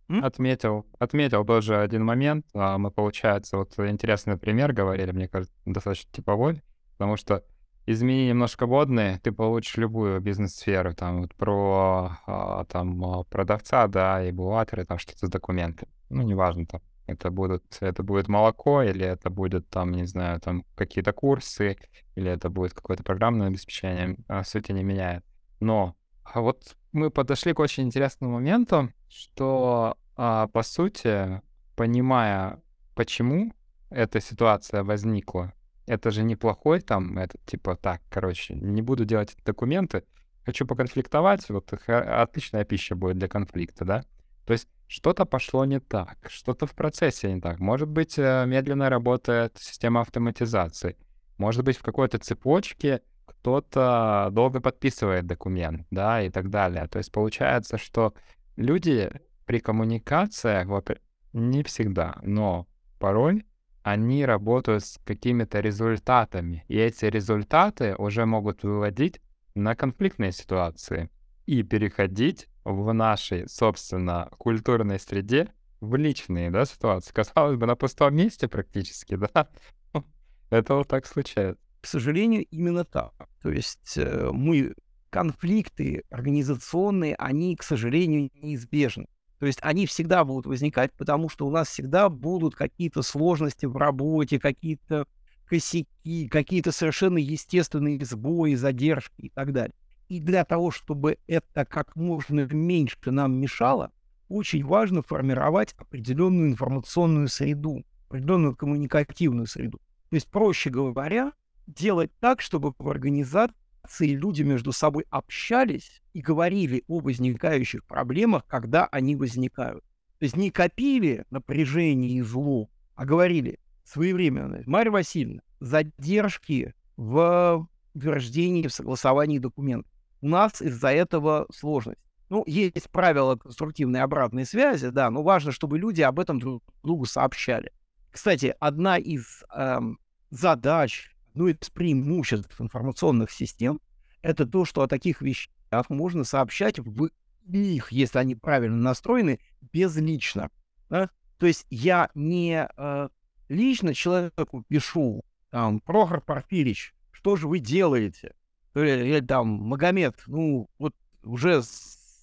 отметил, отметил тоже один момент. А, мы, получается, вот интересный пример говорили, мне кажется, достаточно типовой, потому что измени немножко водные, ты получишь любую бизнес-сферу, там, вот про, а, там, а, продавца, да, и бухгалтеры, там, что-то с документами. Ну, неважно, там, Это будут, это будет молоко, или это будет там, не знаю, там какие-то курсы, или это будет какое-то программное обеспечение, а, сути не меняет. Но а вот мы подошли к очень интересному моменту, что а, по сути, понимая, почему эта ситуация возникла, это же неплохой там, это типа так, короче, не буду делать документы, хочу поконфликтовать, вот отличная пища будет для конфликта, да? То есть что-то пошло не так, что-то в процессе не так. Может быть, э, медленно работает система автоматизации. Может быть, в какой-то цепочке кто-то долго подписывает документ, да, и так далее. То есть получается, что люди при коммуникациях, не всегда, но порой они работают с какими-то результатами, и эти результаты уже могут выводить на конфликтные ситуации и переходить в нашей, собственно, культурной среде в личные, да, ситуации. Казалось бы, на пустом месте практически, да. Это вот так случается. К сожалению, именно так. То есть э, мы конфликты организационные, они, к сожалению, неизбежны. То есть они всегда будут возникать, потому что у нас всегда будут какие-то сложности в работе, какие-то косяки, какие-то совершенно естественные сбои, задержки и так далее. И для того, чтобы это как можно меньше нам мешало, очень важно формировать определенную информационную среду, определенную коммуникативную среду. То есть, проще говоря, делать так, чтобы в организации люди между собой общались и говорили о возникающих проблемах, когда они возникают. То есть не копили напряжение и зло, а говорили своевременно. Марья Васильевна, задержки в утверждении, в согласовании документов. У нас из-за этого сложность. Ну, есть правила конструктивной обратной связи, да, но важно, чтобы люди об этом друг другу сообщали. Кстати, одна из эм, задач ну из преимуществ информационных систем это то, что о таких вещах можно сообщать в них, если они правильно настроены, безлично. Да? То есть я не э, лично человеку пишу, там, Прохор Порфирич, что же вы делаете? Или, или там, Магомед, ну, вот уже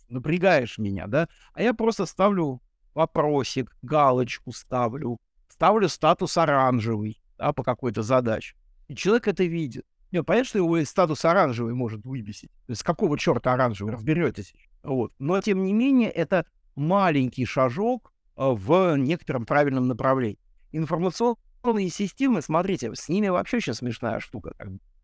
напрягаешь меня, да? А я просто ставлю вопросик, галочку ставлю, ставлю статус оранжевый, да, по какой-то задаче. И человек это видит. Нет, понятно, что его статус оранжевый может выбесить. То какого черта оранжевый, разберетесь. Вот. Но, тем не менее, это маленький шажок э, в некотором правильном направлении. Информационные системы, смотрите, с ними вообще очень смешная штука.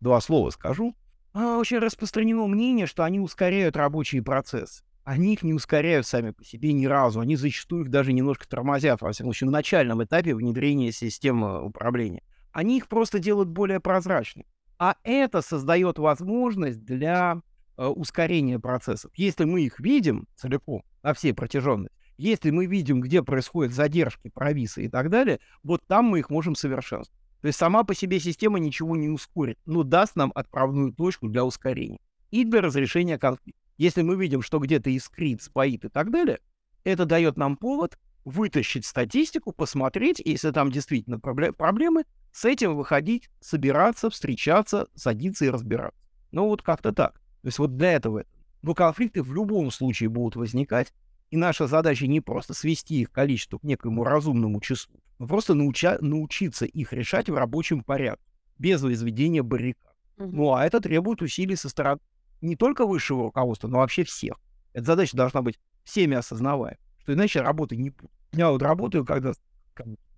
Два слова скажу. А, очень распространено мнение, что они ускоряют рабочие процессы. Они их не ускоряют сами по себе ни разу. Они зачастую их даже немножко тормозят, во всяком случае, на начальном этапе внедрения системы управления они их просто делают более прозрачными. А это создает возможность для э, ускорения процессов. Если мы их видим целиком, на всей протяженности, если мы видим, где происходят задержки, провисы и так далее, вот там мы их можем совершенствовать. То есть сама по себе система ничего не ускорит, но даст нам отправную точку для ускорения и для разрешения конфликта. Если мы видим, что где-то искрит, споит и так далее, это дает нам повод вытащить статистику, посмотреть, если там действительно проблемы, с этим выходить, собираться, встречаться, садиться и разбираться. Ну вот как-то так. То есть вот для этого. Но конфликты в любом случае будут возникать, и наша задача не просто свести их количество к некому разумному числу, но просто науча- научиться их решать в рабочем порядке, без возведения баррикад. Mm-hmm. Ну а это требует усилий со стороны не только высшего руководства, но вообще всех. Эта задача должна быть всеми осознаваема, что иначе работы не будет. Я вот работаю когда с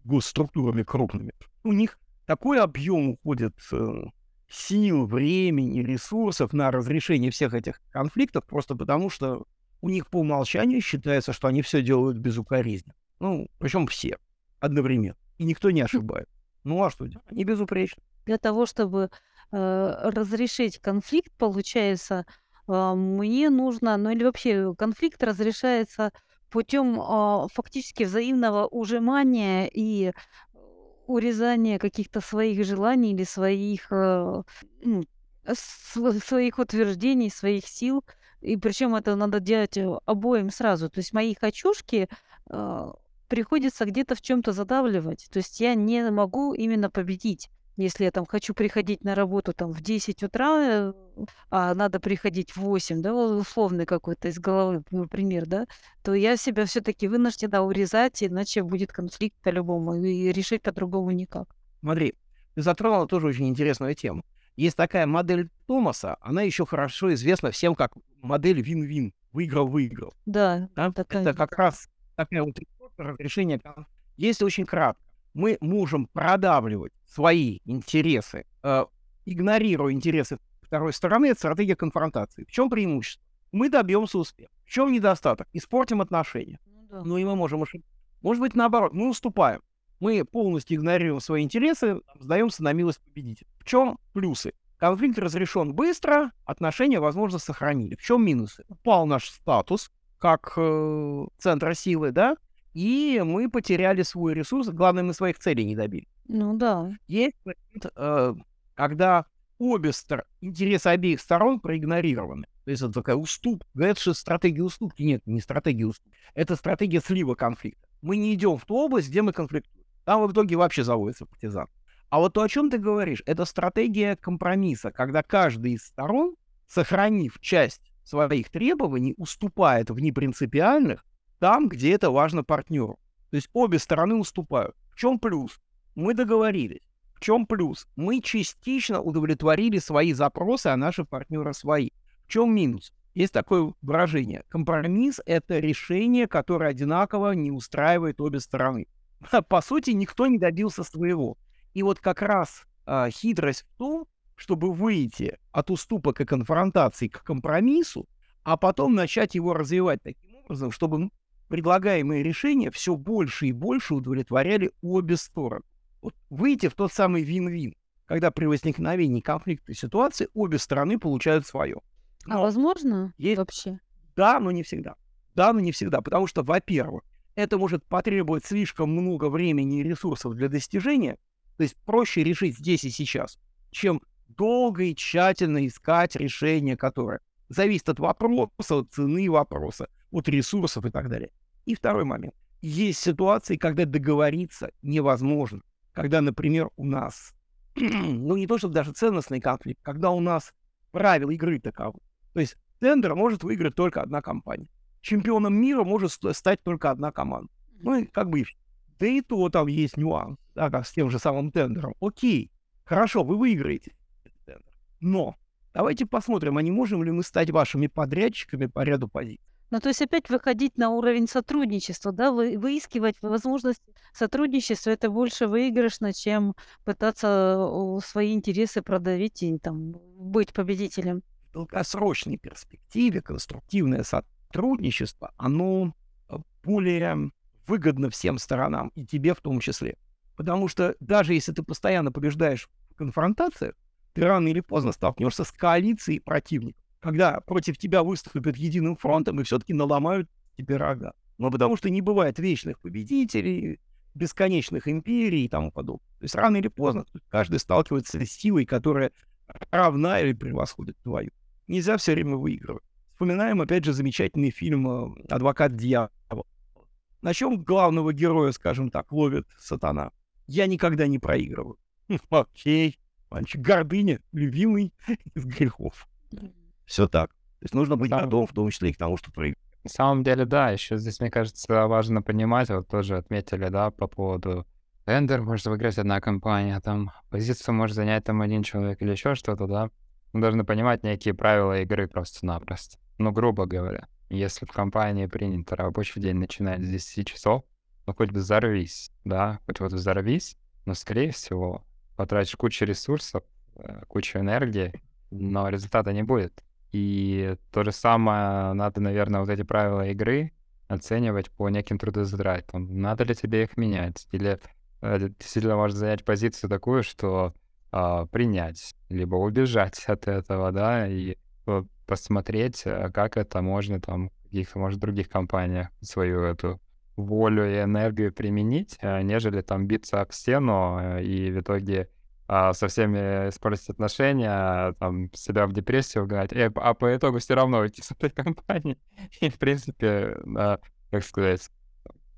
госструктурами крупными. У них такой объем уходит э, сил, времени, ресурсов на разрешение всех этих конфликтов, просто потому что у них по умолчанию считается, что они все делают безукоризненно. Ну, причем все одновременно. И никто не ошибает. Ну а что делать? Они безупречны. Для того, чтобы э, разрешить конфликт, получается, э, мне нужно, ну или вообще конфликт разрешается путем э, фактически взаимного ужимания и урезание каких-то своих желаний или своих, э, ну, своих утверждений, своих сил. И причем это надо делать э, обоим сразу. То есть мои хочушки э, приходится где-то в чем-то задавливать. То есть я не могу именно победить. Если я там хочу приходить на работу там в 10 утра, а надо приходить в 8, да, условный какой-то из головы пример, да, то я себя все-таки вынуждена урезать, иначе будет конфликт по-любому, и решить по-другому никак. Смотри, ты затронула тоже очень интересную тему. Есть такая модель Томаса, она еще хорошо известна всем как модель вин-вин, выиграл-выиграл. Да, да? такая. Это как раз такая вот разрешение. Если очень кратко, мы можем продавливать свои интересы, э, игнорируя интересы второй стороны, это стратегия конфронтации. В чем преимущество? Мы добьемся успеха. В чем недостаток? Испортим отношения. Ну, да. ну и мы можем ошибиться. Может быть, наоборот, мы уступаем мы полностью игнорируем свои интересы, сдаемся на милость победителя. В чем плюсы? Конфликт разрешен быстро, отношения, возможно, сохранили. В чем минусы? Упал наш статус как э, центра силы, да, и мы потеряли свой ресурс. Главное, мы своих целей не добили. Ну да. Есть э, когда обе стороны, интересы обеих сторон проигнорированы. То есть это такая уступка. Говорят, что стратегия уступки. Нет, не стратегия уступки. Это стратегия слива конфликта. Мы не идем в ту область, где мы конфликтуем. Там в итоге вообще заводится партизан. А вот то, о чем ты говоришь, это стратегия компромисса, когда каждый из сторон, сохранив часть своих требований, уступает в непринципиальных там, где это важно партнеру. То есть обе стороны уступают. В чем плюс? Мы договорились. В чем плюс? Мы частично удовлетворили свои запросы, а наши партнеры свои. В чем минус? Есть такое выражение. Компромисс — это решение, которое одинаково не устраивает обе стороны. по сути, никто не добился своего. И вот как раз а, хитрость в том, чтобы выйти от уступок и конфронтации к компромиссу, а потом начать его развивать таким образом, чтобы предлагаемые решения все больше и больше удовлетворяли обе стороны. Вот выйти в тот самый вин-вин, когда при возникновении конфликтной ситуации обе стороны получают свое. А но возможно есть... вообще? Да, но не всегда. Да, но не всегда. Потому что, во-первых, это может потребовать слишком много времени и ресурсов для достижения, то есть проще решить здесь и сейчас, чем долго и тщательно искать решение, которое зависит от вопроса, от цены вопроса, от ресурсов и так далее. И второй момент. Есть ситуации, когда договориться невозможно. Когда, например, у нас, ну не то, чтобы даже ценностный конфликт, когда у нас правила игры таковы. То есть тендер может выиграть только одна компания чемпионом мира может стать только одна команда. Ну, и как бы, да и то там есть нюанс, да, как с тем же самым тендером. Окей, хорошо, вы выиграете тендер. Но давайте посмотрим, а не можем ли мы стать вашими подрядчиками по ряду позиций. Ну, то есть опять выходить на уровень сотрудничества, да, вы, выискивать возможность сотрудничества, это больше выигрышно, чем пытаться свои интересы продавить и там быть победителем. В долгосрочной перспективе конструктивное сотрудничество оно э, более выгодно всем сторонам, и тебе в том числе. Потому что даже если ты постоянно побеждаешь в конфронтациях, ты рано или поздно столкнешься с коалицией противников, когда против тебя выступят единым фронтом и все-таки наломают тебе рога. Но потому что не бывает вечных победителей, бесконечных империй и тому подобное. То есть рано или поздно каждый сталкивается с силой, которая равна или превосходит твою. Нельзя все время выигрывать. Вспоминаем, опять же, замечательный фильм э, «Адвокат дьявола». На чем главного героя, скажем так, ловит сатана? Я никогда не проигрываю. Окей, мальчик, гордыня, любимый из грехов. Все так. То есть нужно быть готовым, в том числе и к тому, что проигрывать. На самом деле, да, еще здесь, мне кажется, важно понимать, вот тоже отметили, да, по поводу тендер может выиграть одна компания, там позицию может занять там один человек или еще что-то, да. Мы должны понимать некие правила игры просто-напросто. Ну, грубо говоря, если в компании принято рабочий день начинать с 10 часов, ну, хоть взорвись, да, хоть вот взорвись, но, скорее всего, потратишь кучу ресурсов, э, кучу энергии, но результата не будет. И то же самое надо, наверное, вот эти правила игры оценивать по неким трудозатратам. Надо ли тебе их менять? Или э, действительно можешь занять позицию такую, что э, принять, либо убежать от этого, да, и посмотреть, э, как это можно там в каких-то, может, других компаниях свою эту волю и энергию применить, э, нежели там биться об стену и в итоге а, со всеми испортить отношения, там, себя в депрессию угнать, и, а по итогу все равно уйти с этой компании. И, в принципе, да, как сказать,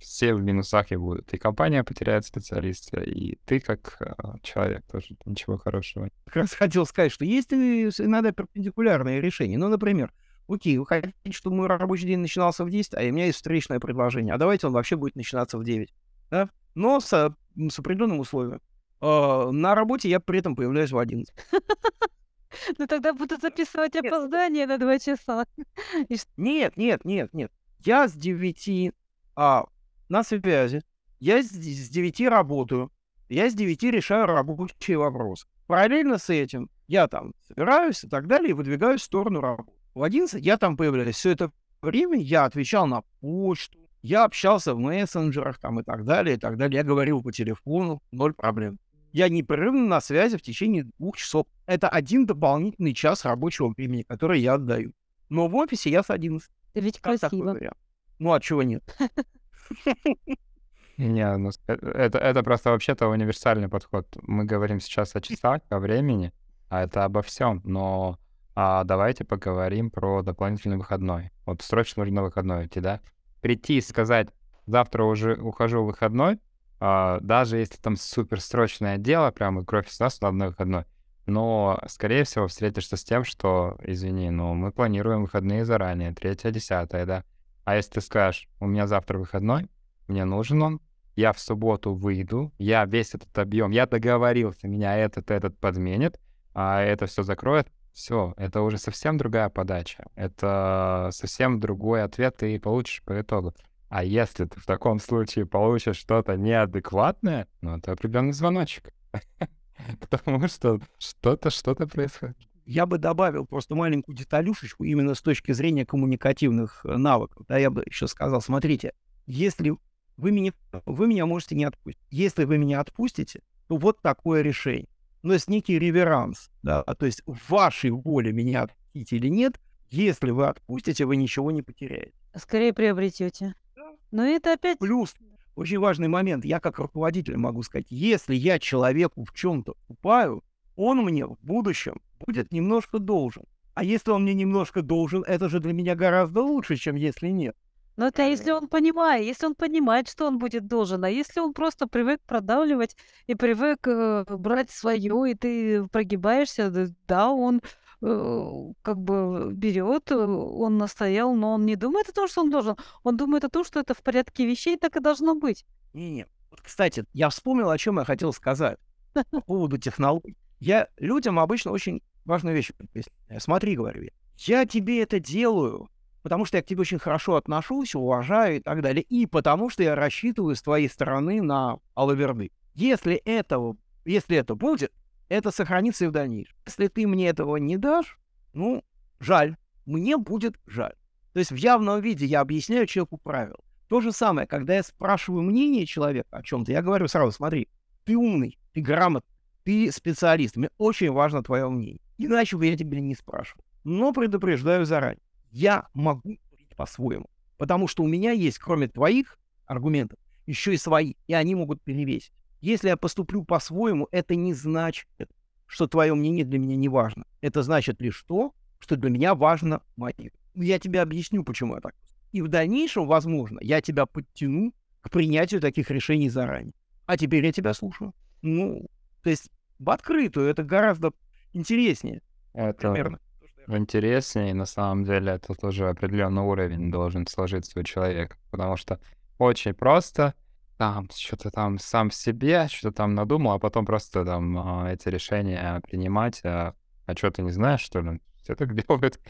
все в минусах и будут. И компания потеряет специалиста, и ты как э, человек тоже ничего хорошего. Как раз хотел сказать, что есть иногда перпендикулярные решения. Ну, например, окей, вы хотите, чтобы мой рабочий день начинался в 10, а у меня есть встречное предложение, а давайте он вообще будет начинаться в 9. Да? Но с, с определенным условием. Э, на работе я при этом появляюсь в 11. Ну тогда буду записывать опоздание на 2 часа. Нет, нет, нет, нет. Я с 9 а, на связи. Я с, с 9 работаю. Я с 9 решаю рабочие вопросы. Параллельно с этим я там собираюсь и так далее, и выдвигаюсь в сторону работы. В 11 я там появляюсь. Все это время я отвечал на почту, я общался в мессенджерах там и так далее, и так далее. Я говорил по телефону, ноль проблем. Я непрерывно на связи в течение двух часов. Это один дополнительный час рабочего времени, который я отдаю. Но в офисе я с 11. Это ведь как красиво. Ну, а чего нет? Не, ну, э, это, это просто вообще-то универсальный подход. Мы говорим сейчас о часах, о времени, а это обо всем. Но а, давайте поговорим про дополнительный выходной. Вот срочно нужно выходной идти, да? Прийти и сказать, завтра уже ухожу в выходной, даже если там суперсрочное дело, прямо кровь из нас на одной выходной, но, скорее всего, встретишься с тем, что, извини, но мы планируем выходные заранее, третье, десятое, да. А если ты скажешь, у меня завтра выходной, мне нужен он, я в субботу выйду, я весь этот объем, я договорился, меня этот, этот подменит, а это все закроет, все, это уже совсем другая подача. Это совсем другой ответ ты получишь по итогу. А если ты в таком случае получишь что-то неадекватное, ну, это определенный звоночек. Потому что что-то, что-то происходит. Я бы добавил просто маленькую деталюшечку именно с точки зрения коммуникативных э, навыков. Да, я бы еще сказал, смотрите, если вы меня, вы меня можете не отпустить. Если вы меня отпустите, то вот такое решение. Но есть некий реверанс, да, то есть в вашей воле меня отпустить или нет, если вы отпустите, вы ничего не потеряете. Скорее приобретете. Но это опять... Плюс, очень важный момент, я как руководитель могу сказать, если я человеку в чем-то упаю, он мне в будущем будет немножко должен. А если он мне немножко должен, это же для меня гораздо лучше, чем если нет. Но это если он понимает, если он понимает, что он будет должен, а если он просто привык продавливать и привык э, брать свое, и ты прогибаешься, да, он Э, как бы берет, э, он настоял, но он не думает о том, что он должен. Он думает о том, что это в порядке вещей, так и должно быть. Не-не. Вот, кстати, я вспомнил, о чем я хотел сказать по поводу технологий. Я людям обычно очень важную вещь объясняю. Смотри, говорю я, я тебе это делаю, потому что я к тебе очень хорошо отношусь, уважаю и так далее, и потому что я рассчитываю с твоей стороны на алаверды. Если этого, если это будет, это сохранится и в дальнейшем. Если ты мне этого не дашь, ну, жаль, мне будет жаль. То есть в явном виде я объясняю человеку правила. То же самое, когда я спрашиваю мнение человека о чем-то, я говорю сразу, смотри, ты умный, ты грамотный, ты специалист, мне очень важно твое мнение. Иначе бы я тебя не спрашивал. Но предупреждаю заранее, я могу говорить по-своему, потому что у меня есть, кроме твоих аргументов, еще и свои, и они могут перевесить. Если я поступлю по-своему, это не значит, что твое мнение для меня не важно. Это значит лишь то, что для меня важно мое. Я тебе объясню, почему я так. И в дальнейшем, возможно, я тебя подтяну к принятию таких решений заранее. А теперь я тебя слушаю. Ну, то есть в открытую это гораздо интереснее. Это примерно. интереснее, на самом деле это тоже определенный уровень должен сложиться у человека, потому что очень просто там что-то там сам себе, что-то там надумал, а потом просто там а, эти решения принимать. А, а что ты не знаешь, что ли? Все так делают.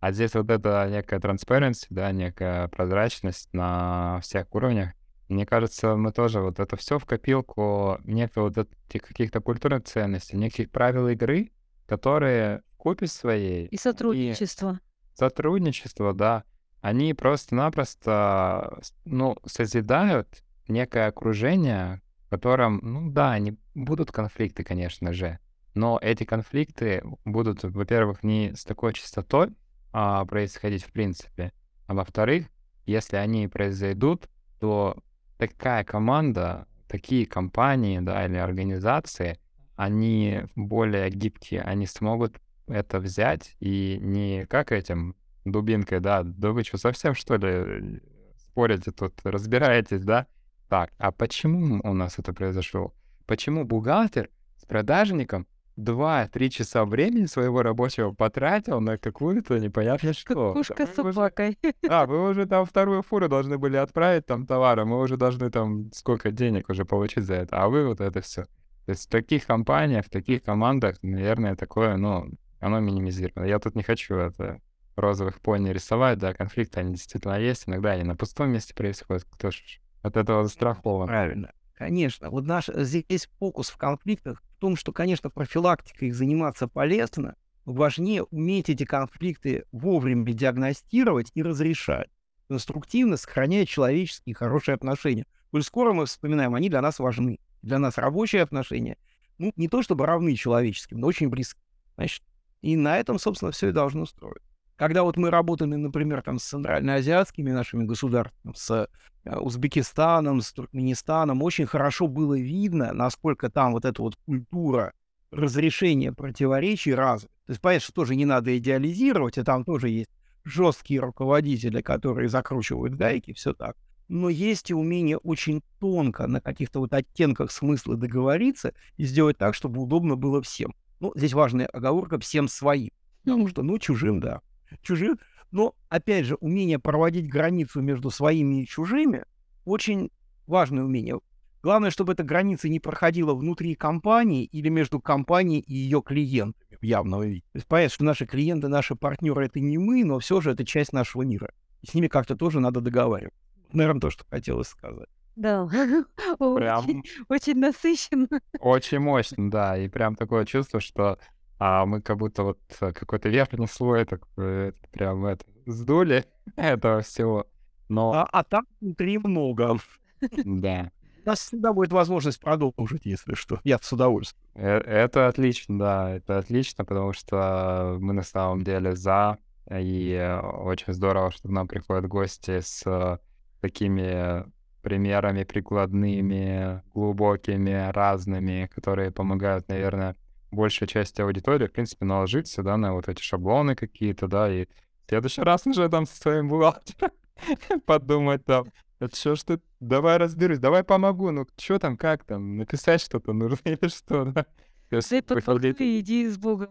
а здесь вот это некая transparency, да, некая прозрачность на всех уровнях. Мне кажется, мы тоже вот это все в копилку некой вот этих каких-то культурных ценностей, неких правил игры, которые купе своей... И сотрудничество. И сотрудничество, да. Они просто-напросто, ну, созидают некое окружение, в котором, ну да, они будут конфликты, конечно же, но эти конфликты будут, во-первых, не с такой частотой а, происходить в принципе, а во-вторых, если они произойдут, то такая команда, такие компании, да, или организации, они более гибкие, они смогут это взять и не как этим дубинкой, да, да вы что, совсем что ли спорите тут, разбираетесь, да? Так, а почему у нас это произошло? Почему бухгалтер с продажником 2-3 часа времени своего рабочего потратил на какую-то непонятно что? Кукушка с Вы уже- собакой. А, вы уже там вторую фуру должны были отправить там товара, мы уже должны там сколько денег уже получить за это, а вы вот это все. То есть в таких компаниях, в таких командах, наверное, такое, ну, оно минимизировано. Я тут не хочу это розовых пони рисовать, да, конфликты, они действительно есть, иногда они на пустом месте происходят, кто ж от этого застрахован. Правильно. Конечно. Вот наш э, здесь фокус в конфликтах в том, что, конечно, профилактикой их заниматься полезно, но важнее уметь эти конфликты вовремя диагностировать и разрешать, конструктивно сохраняя человеческие хорошие отношения. Коль скоро мы вспоминаем, они для нас важны. Для нас рабочие отношения, ну, не то чтобы равны человеческим, но очень близки. Значит, и на этом, собственно, все и должно строиться. Когда вот мы работали, например, там, с центральноазиатскими нашими государствами, с э, Узбекистаном, с Туркменистаном, очень хорошо было видно, насколько там вот эта вот культура разрешения противоречий развита. То есть, понятно, что тоже не надо идеализировать, и там тоже есть жесткие руководители, которые закручивают гайки, все так. Но есть и умение очень тонко на каких-то вот оттенках смысла договориться и сделать так, чтобы удобно было всем. Ну, здесь важная оговорка всем своим. Потому что, ну, чужим, да. Чужим. Но, опять же, умение проводить границу между своими и чужими очень важное умение. Главное, чтобы эта граница не проходила внутри компании или между компанией и ее клиентами в явном виде. То есть понятно, что наши клиенты, наши партнеры — это не мы, но все же это часть нашего мира. И с ними как-то тоже надо договариваться. Наверное, то, что хотелось сказать. Да. Прям Очень, очень насыщенно. очень мощно, да, и прям такое чувство, что а, мы как будто вот э, какой-то верхний слой такой, это прям это, сдули этого всего. Но, А, а там внутри много. да, У нас всегда будет возможность продолжить, если что. Я с удовольствием. Э, Это отлично, да, это отлично, потому что мы на самом деле за, и э, очень здорово, что к нам приходят гости с э, такими примерами прикладными, глубокими, разными, которые помогают, наверное, большей части аудитории, в принципе, наложиться, да, на вот эти шаблоны какие-то, да, и в следующий раз уже там со своим бухгалтером подумать там, это что ж ты, давай разберусь, давай помогу, ну что там, как там, написать что-то нужно или что, да? То есть Дай под выходить- и иди с Богом.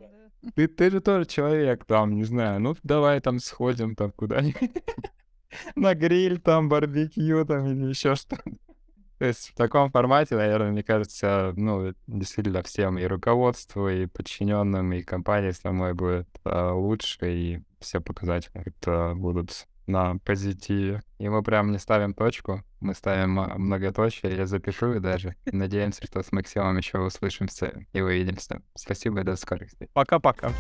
ты, ты же тоже человек, там, не знаю, ну давай там сходим там куда-нибудь на гриль, там, барбекю, там, или еще что-то. То есть в таком формате, наверное, мне кажется, ну, действительно всем и руководству, и подчиненным, и компании самой будет а, лучше, и все показатели как-то будут на позитиве. И мы прям не ставим точку, мы ставим а, многоточие, я запишу и даже. Надеемся, что с Максимом еще услышимся и увидимся. Спасибо и до скорых встреч. Пока-пока.